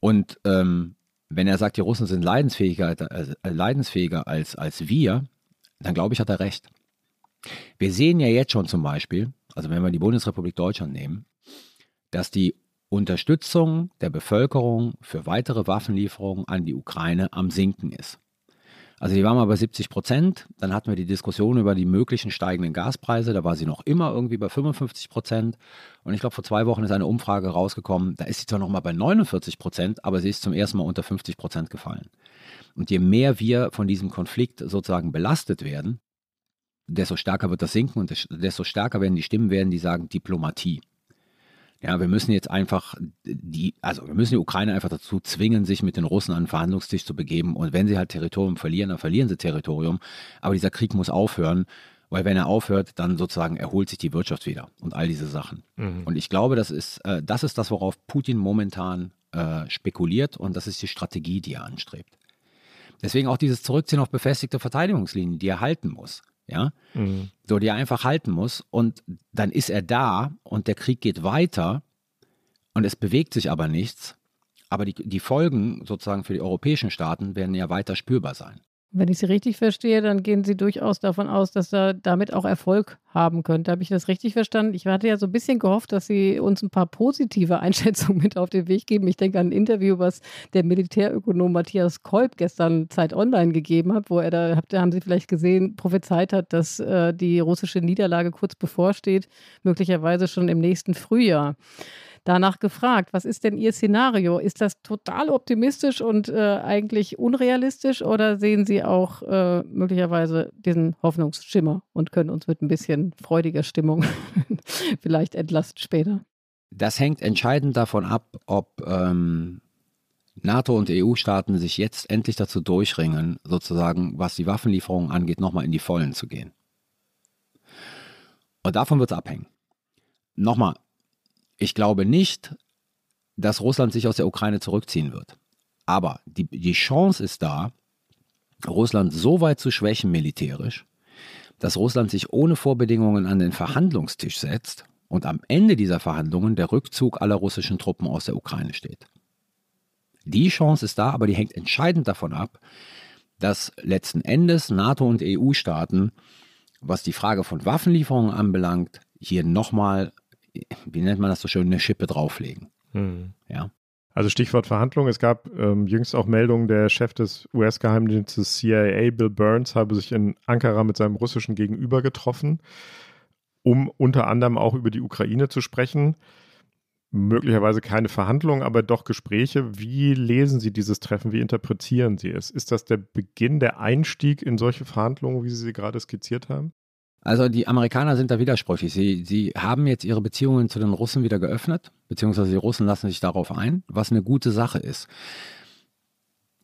Und ähm, wenn er sagt, die Russen sind leidensfähiger, äh, leidensfähiger als, als wir, dann glaube ich, hat er recht. Wir sehen ja jetzt schon zum Beispiel, also wenn wir die Bundesrepublik Deutschland nehmen, dass die Unterstützung der Bevölkerung für weitere Waffenlieferungen an die Ukraine am Sinken ist. Also die war mal bei 70 Prozent, dann hatten wir die Diskussion über die möglichen steigenden Gaspreise, da war sie noch immer irgendwie bei 55 Prozent und ich glaube vor zwei Wochen ist eine Umfrage rausgekommen, da ist sie zwar noch mal bei 49 Prozent, aber sie ist zum ersten Mal unter 50 Prozent gefallen. Und je mehr wir von diesem Konflikt sozusagen belastet werden, desto stärker wird das sinken und desto stärker werden die Stimmen werden, die sagen Diplomatie. Ja, wir müssen jetzt einfach die, also wir müssen die Ukraine einfach dazu zwingen, sich mit den Russen an den Verhandlungstisch zu begeben. Und wenn sie halt Territorium verlieren, dann verlieren sie Territorium. Aber dieser Krieg muss aufhören, weil wenn er aufhört, dann sozusagen erholt sich die Wirtschaft wieder und all diese Sachen. Mhm. Und ich glaube, das ist, äh, das ist das, worauf Putin momentan äh, spekuliert und das ist die Strategie, die er anstrebt. Deswegen auch dieses Zurückziehen auf befestigte Verteidigungslinien, die er halten muss ja, mhm. so die er einfach halten muss und dann ist er da und der Krieg geht weiter und es bewegt sich aber nichts, aber die, die Folgen sozusagen für die europäischen Staaten werden ja weiter spürbar sein. Wenn ich Sie richtig verstehe, dann gehen Sie durchaus davon aus, dass er damit auch Erfolg haben könnte. Habe ich das richtig verstanden? Ich hatte ja so ein bisschen gehofft, dass Sie uns ein paar positive Einschätzungen mit auf den Weg geben. Ich denke an ein Interview, was der Militärökonom Matthias Kolb gestern Zeit Online gegeben hat, wo er da, haben Sie vielleicht gesehen, prophezeit hat, dass äh, die russische Niederlage kurz bevorsteht, möglicherweise schon im nächsten Frühjahr danach gefragt, was ist denn Ihr Szenario? Ist das total optimistisch und äh, eigentlich unrealistisch oder sehen Sie auch äh, möglicherweise diesen Hoffnungsschimmer und können uns mit ein bisschen freudiger Stimmung vielleicht entlasten später? Das hängt entscheidend davon ab, ob ähm, NATO und EU-Staaten sich jetzt endlich dazu durchringen, sozusagen, was die Waffenlieferungen angeht, nochmal in die Vollen zu gehen. Und davon wird es abhängen. Nochmal, ich glaube nicht, dass Russland sich aus der Ukraine zurückziehen wird. Aber die, die Chance ist da, Russland so weit zu schwächen militärisch, dass Russland sich ohne Vorbedingungen an den Verhandlungstisch setzt und am Ende dieser Verhandlungen der Rückzug aller russischen Truppen aus der Ukraine steht. Die Chance ist da, aber die hängt entscheidend davon ab, dass letzten Endes NATO und EU-Staaten, was die Frage von Waffenlieferungen anbelangt, hier nochmal wie nennt man das so schön, eine Schippe drauflegen. Hm. Ja. Also Stichwort Verhandlungen. Es gab ähm, jüngst auch Meldungen, der Chef des US-Geheimdienstes CIA, Bill Burns, habe sich in Ankara mit seinem russischen Gegenüber getroffen, um unter anderem auch über die Ukraine zu sprechen. Möglicherweise keine Verhandlungen, aber doch Gespräche. Wie lesen Sie dieses Treffen? Wie interpretieren Sie es? Ist das der Beginn, der Einstieg in solche Verhandlungen, wie Sie sie gerade skizziert haben? Also die Amerikaner sind da widersprüchlich. Sie, sie haben jetzt ihre Beziehungen zu den Russen wieder geöffnet, beziehungsweise die Russen lassen sich darauf ein, was eine gute Sache ist.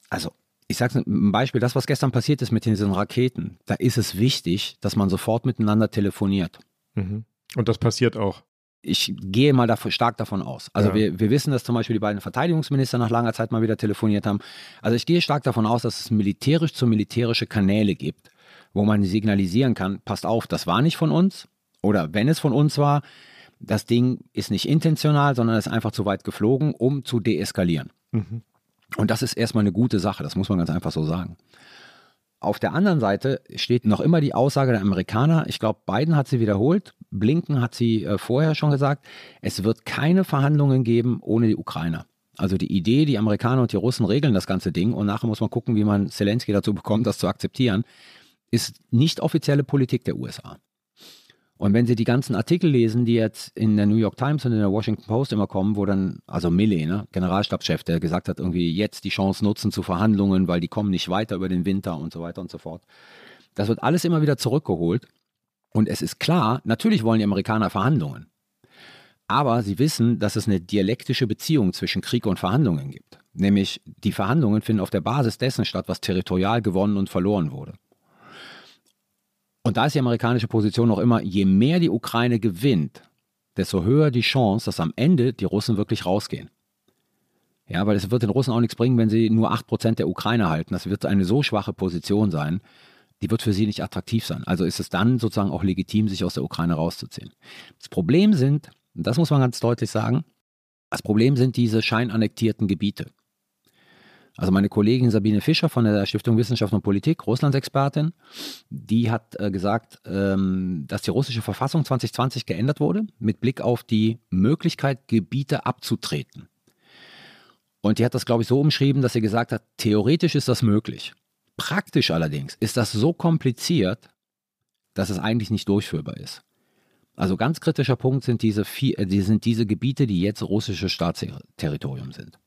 Also ich sage ein Beispiel, das, was gestern passiert ist mit diesen Raketen, da ist es wichtig, dass man sofort miteinander telefoniert. Mhm. Und das passiert auch. ich gehe mal davon, stark davon aus. Also Ja. wir, wir wissen, dass zum Beispiel die beiden Verteidigungsminister nach langer Zeit mal wieder telefoniert haben. Also ich gehe stark davon aus, dass es militärisch zu militärische Kanäle gibt, wo man signalisieren kann, passt auf, das war nicht von uns. Oder wenn es von uns war, das Ding ist nicht intentional, sondern ist einfach zu weit geflogen, um zu deeskalieren. Mhm. Und das ist erstmal eine gute Sache, das muss man ganz einfach so sagen. Auf der anderen Seite steht noch immer die Aussage der Amerikaner. Ich glaube, Biden hat sie wiederholt. Blinken hat sie äh, vorher schon gesagt. Es wird keine Verhandlungen geben ohne die Ukrainer. Also die Idee, die Amerikaner und die Russen regeln das ganze Ding und nachher muss man gucken, wie man Zelensky dazu bekommt, das zu akzeptieren, ist nicht offizielle Politik der USA. Und wenn Sie die ganzen Artikel lesen, die jetzt in der New York Times und in der Washington Post immer kommen, wo dann, also Milley, ne, Generalstabschef, der gesagt hat, irgendwie jetzt die Chance nutzen zu Verhandlungen, weil die kommen nicht weiter über den Winter und so weiter und so fort. Das wird alles immer wieder zurückgeholt. Und es ist klar, natürlich wollen die Amerikaner Verhandlungen. Aber sie wissen, dass es eine dialektische Beziehung zwischen Krieg und Verhandlungen gibt. Nämlich die Verhandlungen finden auf der Basis dessen statt, was territorial gewonnen und verloren wurde. Und da ist die amerikanische Position noch immer, je mehr die Ukraine gewinnt, desto höher die Chance, dass am Ende die Russen wirklich rausgehen. Ja, weil es wird den Russen auch nichts bringen, wenn sie nur 8% der Ukraine halten. Das wird eine so schwache Position sein, die wird für sie nicht attraktiv sein. Also ist es dann sozusagen auch legitim, sich aus der Ukraine rauszuziehen. Das Problem sind, und das muss man ganz deutlich sagen, das Problem sind diese scheinannektierten Gebiete. Also meine Kollegin Sabine Fischer von der Stiftung Wissenschaft und Politik, Russlandsexpertin, die hat äh, gesagt, ähm, dass die russische Verfassung 2020 geändert wurde mit Blick auf die Möglichkeit, Gebiete abzutreten. Und die hat das, glaube ich, so umschrieben, dass sie gesagt hat, theoretisch ist das möglich. Praktisch allerdings ist das so kompliziert, dass es eigentlich nicht durchführbar ist. Also ganz kritischer Punkt sind diese, vier, äh, sind diese Gebiete, die jetzt russische Staatsterritorium sind.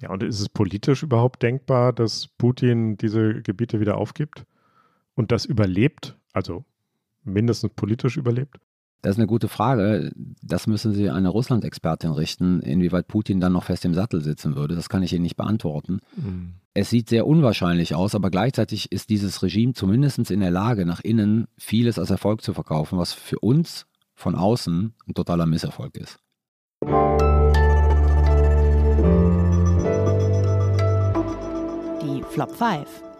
Ja, und ist es politisch überhaupt denkbar, dass Putin diese Gebiete wieder aufgibt und das überlebt? Also mindestens politisch überlebt? Das ist eine gute Frage. Das müssen Sie eine Russland-Expertin richten, inwieweit Putin dann noch fest im Sattel sitzen würde. Das kann ich Ihnen nicht beantworten. Mhm. Es sieht sehr unwahrscheinlich aus, aber gleichzeitig ist dieses Regime zumindest in der Lage, nach innen vieles als Erfolg zu verkaufen, was für uns von außen ein totaler Misserfolg ist. Flop 5.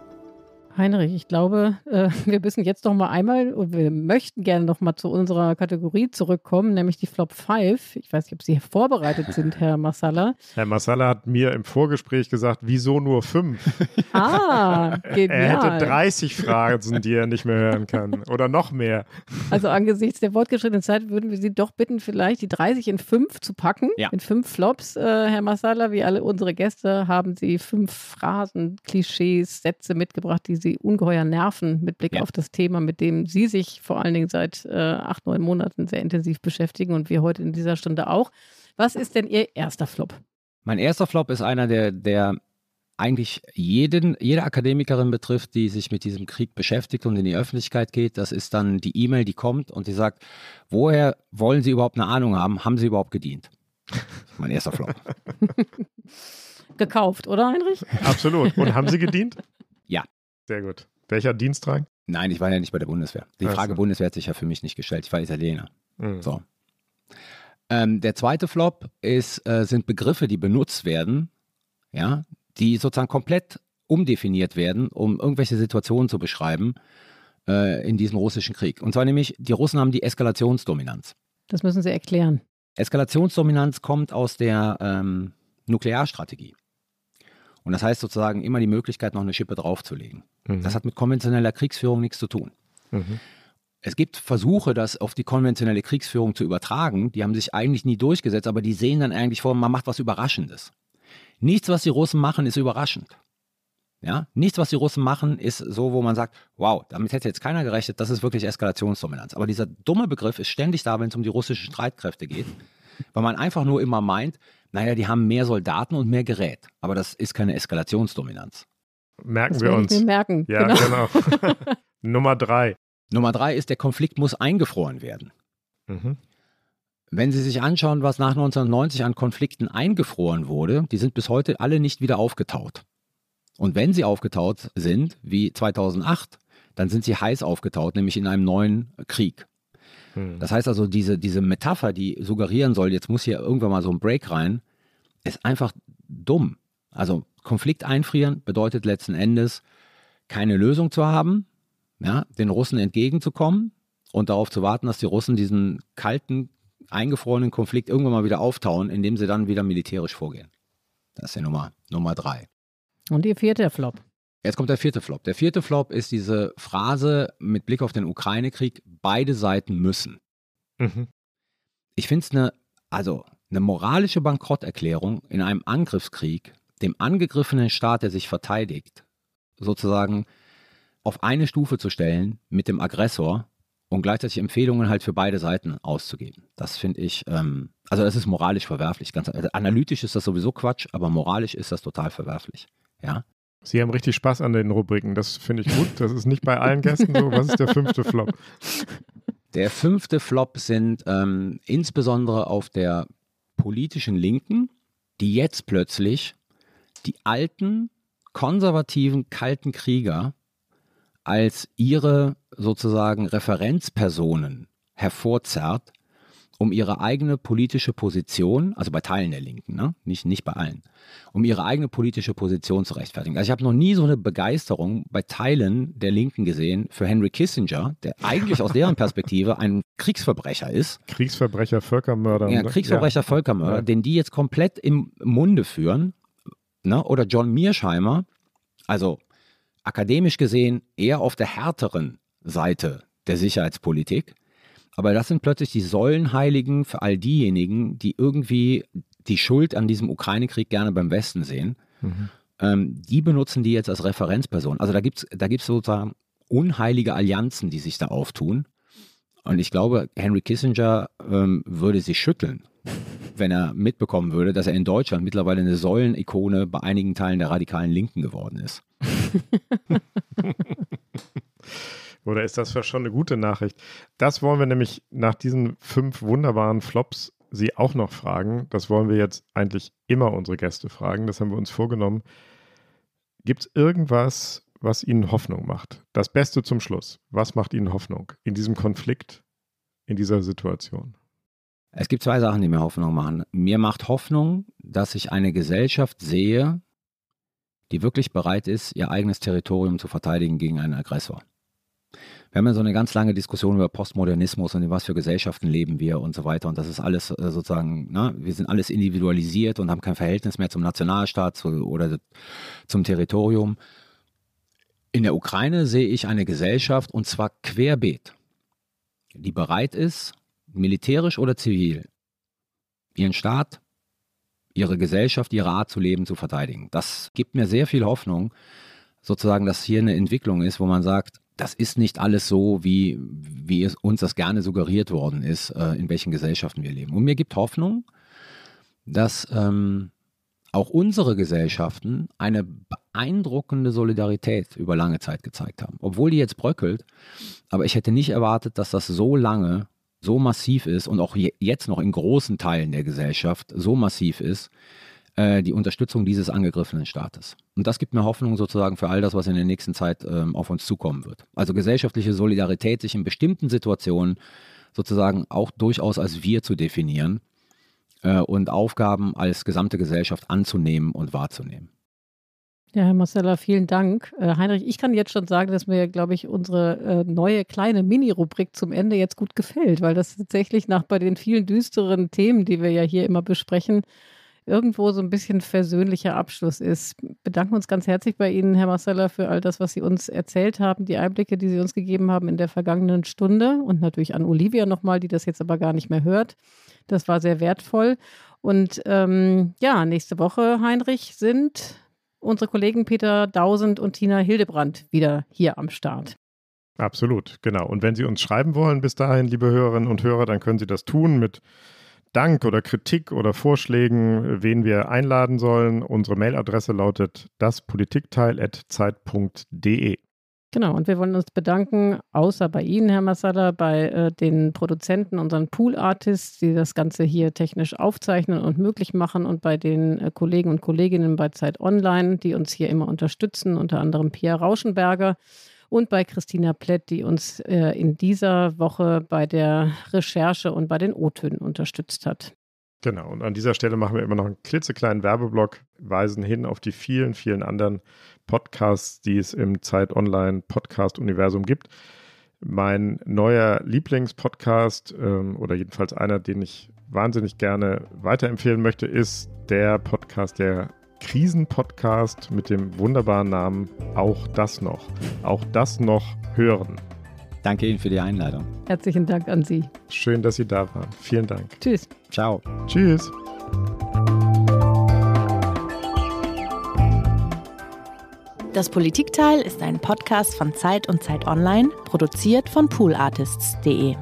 Heinrich, ich glaube, äh, wir müssen jetzt noch mal einmal, und wir möchten gerne noch mal zu unserer Kategorie zurückkommen, nämlich die Flop 5. Ich weiß nicht, ob Sie vorbereitet sind, Herr Massala. Herr Massala hat mir im Vorgespräch gesagt, wieso nur fünf? Ah, Er genial. hätte 30 Fragen, die er nicht mehr hören kann. Oder noch mehr. Also angesichts der fortgeschrittenen Zeit würden wir Sie doch bitten, vielleicht die 30 in fünf zu packen. Ja. In fünf Flops, äh, Herr Massala. Wie alle unsere Gäste haben Sie fünf Phrasen, Klischees, Sätze mitgebracht, die Sie ungeheuer nerven mit Blick Ja. auf das Thema, mit dem Sie sich vor allen Dingen seit äh, acht, neun Monaten sehr intensiv beschäftigen und wir heute in dieser Stunde auch. Was ist denn Ihr erster Flop? Mein erster Flop ist einer, der, der eigentlich jeden, jede Akademikerin betrifft, die sich mit diesem Krieg beschäftigt und in die Öffentlichkeit geht. Das ist dann die E-Mail, die kommt und die sagt, woher wollen Sie überhaupt eine Ahnung haben? Haben Sie überhaupt gedient? Mein erster Flop. Gekauft, oder Heinrich? Absolut. Und haben Sie gedient? Sehr gut. Welcher Dienstrang? Nein, ich war ja nicht bei der Bundeswehr. Die. Frage Bundeswehr hat sich ja für mich nicht gestellt. Ich war Italiener. Mhm. So. Ähm, der zweite Flop ist, äh, sind Begriffe, die benutzt werden, ja, die sozusagen komplett umdefiniert werden, um irgendwelche Situationen zu beschreiben äh, in diesem russischen Krieg. Und zwar nämlich, die Russen haben die Eskalationsdominanz. Das müssen Sie erklären. Eskalationsdominanz kommt aus der ähm, Nuklearstrategie. Und das heißt sozusagen immer die Möglichkeit, noch eine Schippe draufzulegen. Mhm. Das hat mit konventioneller Kriegsführung nichts zu tun. Mhm. Es gibt Versuche, das auf die konventionelle Kriegsführung zu übertragen. Die haben sich eigentlich nie durchgesetzt, aber die sehen dann eigentlich vor, man macht was Überraschendes. Nichts, was die Russen machen, ist überraschend. Ja? Nichts, was die Russen machen, ist so, wo man sagt, wow, damit hätte jetzt keiner gerechnet, das ist wirklich Eskalationsdominanz. Aber dieser dumme Begriff ist ständig da, wenn es um die russischen Streitkräfte geht, weil man einfach nur immer meint, naja, die haben mehr Soldaten und mehr Gerät. Aber das ist keine Eskalationsdominanz. Merken Das wir uns. mir merken. Ja, genau. genau. Nummer drei. Nummer drei ist, der Konflikt muss eingefroren werden. Mhm. Wenn Sie sich anschauen, was nach 1990 an Konflikten eingefroren wurde, die sind bis heute alle nicht wieder aufgetaut. Und wenn sie aufgetaut sind, wie 2008, dann sind sie heiß aufgetaut, nämlich in einem neuen Krieg. Hm. Das heißt also, diese, diese Metapher, die suggerieren soll, jetzt muss hier irgendwann mal so ein Break rein, ist einfach dumm. Also Konflikt einfrieren bedeutet letzten Endes, keine Lösung zu haben, ja, den Russen entgegenzukommen und darauf zu warten, dass die Russen diesen kalten, eingefrorenen Konflikt irgendwann mal wieder auftauen, indem sie dann wieder militärisch vorgehen. Das ist ja Nummer, Nummer drei. Und die vierte Flop. Jetzt kommt der vierte Flop. Der vierte Flop ist diese Phrase mit Blick auf den Ukraine-Krieg, beide Seiten müssen. Mhm. Ich finde es eine, also eine moralische Bankrotterklärung in einem Angriffskrieg, dem angegriffenen Staat, der sich verteidigt, sozusagen auf eine Stufe zu stellen mit dem Aggressor und gleichzeitig Empfehlungen halt für beide Seiten auszugeben. Das finde ich, ähm, also das ist moralisch verwerflich. Ganz, also analytisch ist das sowieso Quatsch, aber moralisch ist das total verwerflich. Ja. Sie haben richtig Spaß an den Rubriken. Das finde ich gut. Das ist nicht bei allen Gästen so. Was ist der fünfte Flop? Der fünfte Flop sind ähm, insbesondere auf der politischen Linken, die jetzt plötzlich die alten, konservativen, kalten Krieger als ihre sozusagen Referenzpersonen hervorzerrt, um ihre eigene politische Position, also bei Teilen der Linken, ne? nicht, nicht bei allen, um ihre eigene politische Position zu rechtfertigen. Also ich habe noch nie so eine Begeisterung bei Teilen der Linken gesehen für Henry Kissinger, der eigentlich aus deren Perspektive ein Kriegsverbrecher ist. Kriegsverbrecher, Völkermörder. Ja, Kriegsverbrecher, ja. Völkermörder, ja. den die jetzt komplett im Munde führen. Ne? Oder John Mearsheimer, also akademisch gesehen eher auf der härteren Seite der Sicherheitspolitik. Aber das sind plötzlich die Säulenheiligen für all diejenigen, die irgendwie die Schuld an diesem Ukraine-Krieg gerne beim Westen sehen. Mhm. Ähm, die benutzen die jetzt als Referenzperson. Also da gibt es da gibt's sozusagen unheilige Allianzen, die sich da auftun. Und ich glaube, Henry Kissinger ähm, würde sich schütteln, wenn er mitbekommen würde, dass er in Deutschland mittlerweile eine Säulenikone bei einigen Teilen der radikalen Linken geworden ist. Oder ist das schon eine gute Nachricht? Das wollen wir nämlich nach diesen fünf wunderbaren Flops Sie auch noch fragen. Das wollen wir jetzt eigentlich immer unsere Gäste fragen. Das haben wir uns vorgenommen. Gibt es irgendwas, was Ihnen Hoffnung macht? Das Beste zum Schluss. Was macht Ihnen Hoffnung in diesem Konflikt, in dieser Situation? Es gibt zwei Sachen, die mir Hoffnung machen. Mir macht Hoffnung, dass ich eine Gesellschaft sehe, die wirklich bereit ist, ihr eigenes Territorium zu verteidigen gegen einen Aggressor. Wir haben ja so eine ganz lange Diskussion über Postmodernismus und in was für Gesellschaften leben wir und so weiter. Und das ist alles äh, sozusagen, na, ne, wir sind alles individualisiert und haben kein Verhältnis mehr zum Nationalstaat zu, oder zum Territorium. In der Ukraine sehe ich eine Gesellschaft und zwar querbeet, die bereit ist, militärisch oder zivil, ihren Staat, ihre Gesellschaft, ihre Art zu leben zu verteidigen. Das gibt mir sehr viel Hoffnung, sozusagen, dass hier eine Entwicklung ist, wo man sagt, das ist nicht alles so, wie, wie es uns das gerne suggeriert worden ist, äh, in welchen Gesellschaften wir leben. Und mir gibt Hoffnung, dass ähm, auch unsere Gesellschaften eine beeindruckende Solidarität über lange Zeit gezeigt haben. Obwohl die jetzt bröckelt, aber ich hätte nicht erwartet, dass das so lange so massiv ist und auch jetzt noch in großen Teilen der Gesellschaft so massiv ist, äh, die Unterstützung dieses angegriffenen Staates. Und das gibt mir Hoffnung sozusagen für all das, was in der nächsten Zeit ähm, auf uns zukommen wird. Also gesellschaftliche Solidarität, sich in bestimmten Situationen sozusagen auch durchaus als wir zu definieren äh, und Aufgaben als gesamte Gesellschaft anzunehmen und wahrzunehmen. Ja, Herr Marcella, vielen Dank. Äh, Heinrich, ich kann jetzt schon sagen, dass mir, glaube ich, unsere äh, neue kleine Mini-Rubrik zum Ende jetzt gut gefällt, weil das tatsächlich nach bei den vielen düsteren Themen, die wir ja hier immer besprechen, irgendwo so ein bisschen versöhnlicher Abschluss ist. Bedanken uns ganz herzlich bei Ihnen, Herr Marcella, für all das, was Sie uns erzählt haben, die Einblicke, die Sie uns gegeben haben in der vergangenen Stunde und natürlich an Olivia nochmal, die das jetzt aber gar nicht mehr hört. Das war sehr wertvoll. Und ähm, ja, nächste Woche, Heinrich, sind unsere Kollegen Peter Dausend und Tina Hildebrand wieder hier am Start. Absolut, genau. Und wenn Sie uns schreiben wollen bis dahin, liebe Hörerinnen und Hörer, dann können Sie das tun mit Dank oder Kritik oder Vorschlägen, wen wir einladen sollen. Unsere Mailadresse lautet daspolitikteil.zeit.de. Genau, und wir wollen uns bedanken, außer bei Ihnen, Herr Masada, bei äh, den Produzenten, unseren Pool-Artists, die das Ganze hier technisch aufzeichnen und möglich machen und bei den äh, Kollegen und Kolleginnen bei Zeit Online, die uns hier immer unterstützen, unter anderem Pia Rauschenberger. Und bei Christina Plett, die uns äh, in dieser Woche bei der Recherche und bei den O-Tönen unterstützt hat. Genau, und an dieser Stelle machen wir immer noch einen klitzekleinen Werbeblock, weisen hin auf die vielen, vielen anderen Podcasts, die es im Zeit Online Podcast Universum gibt. Mein neuer Lieblingspodcast ähm, oder jedenfalls einer, den ich wahnsinnig gerne weiterempfehlen möchte, ist der Podcast, der Krisenpodcast mit dem wunderbaren Namen Auch das noch. Auch das noch hören. Danke Ihnen für die Einladung. Herzlichen Dank an Sie. Schön, dass Sie da waren. Vielen Dank. Tschüss. Ciao. Tschüss. Das Politikteil ist ein Podcast von Zeit und Zeit Online, produziert von poolartists.de.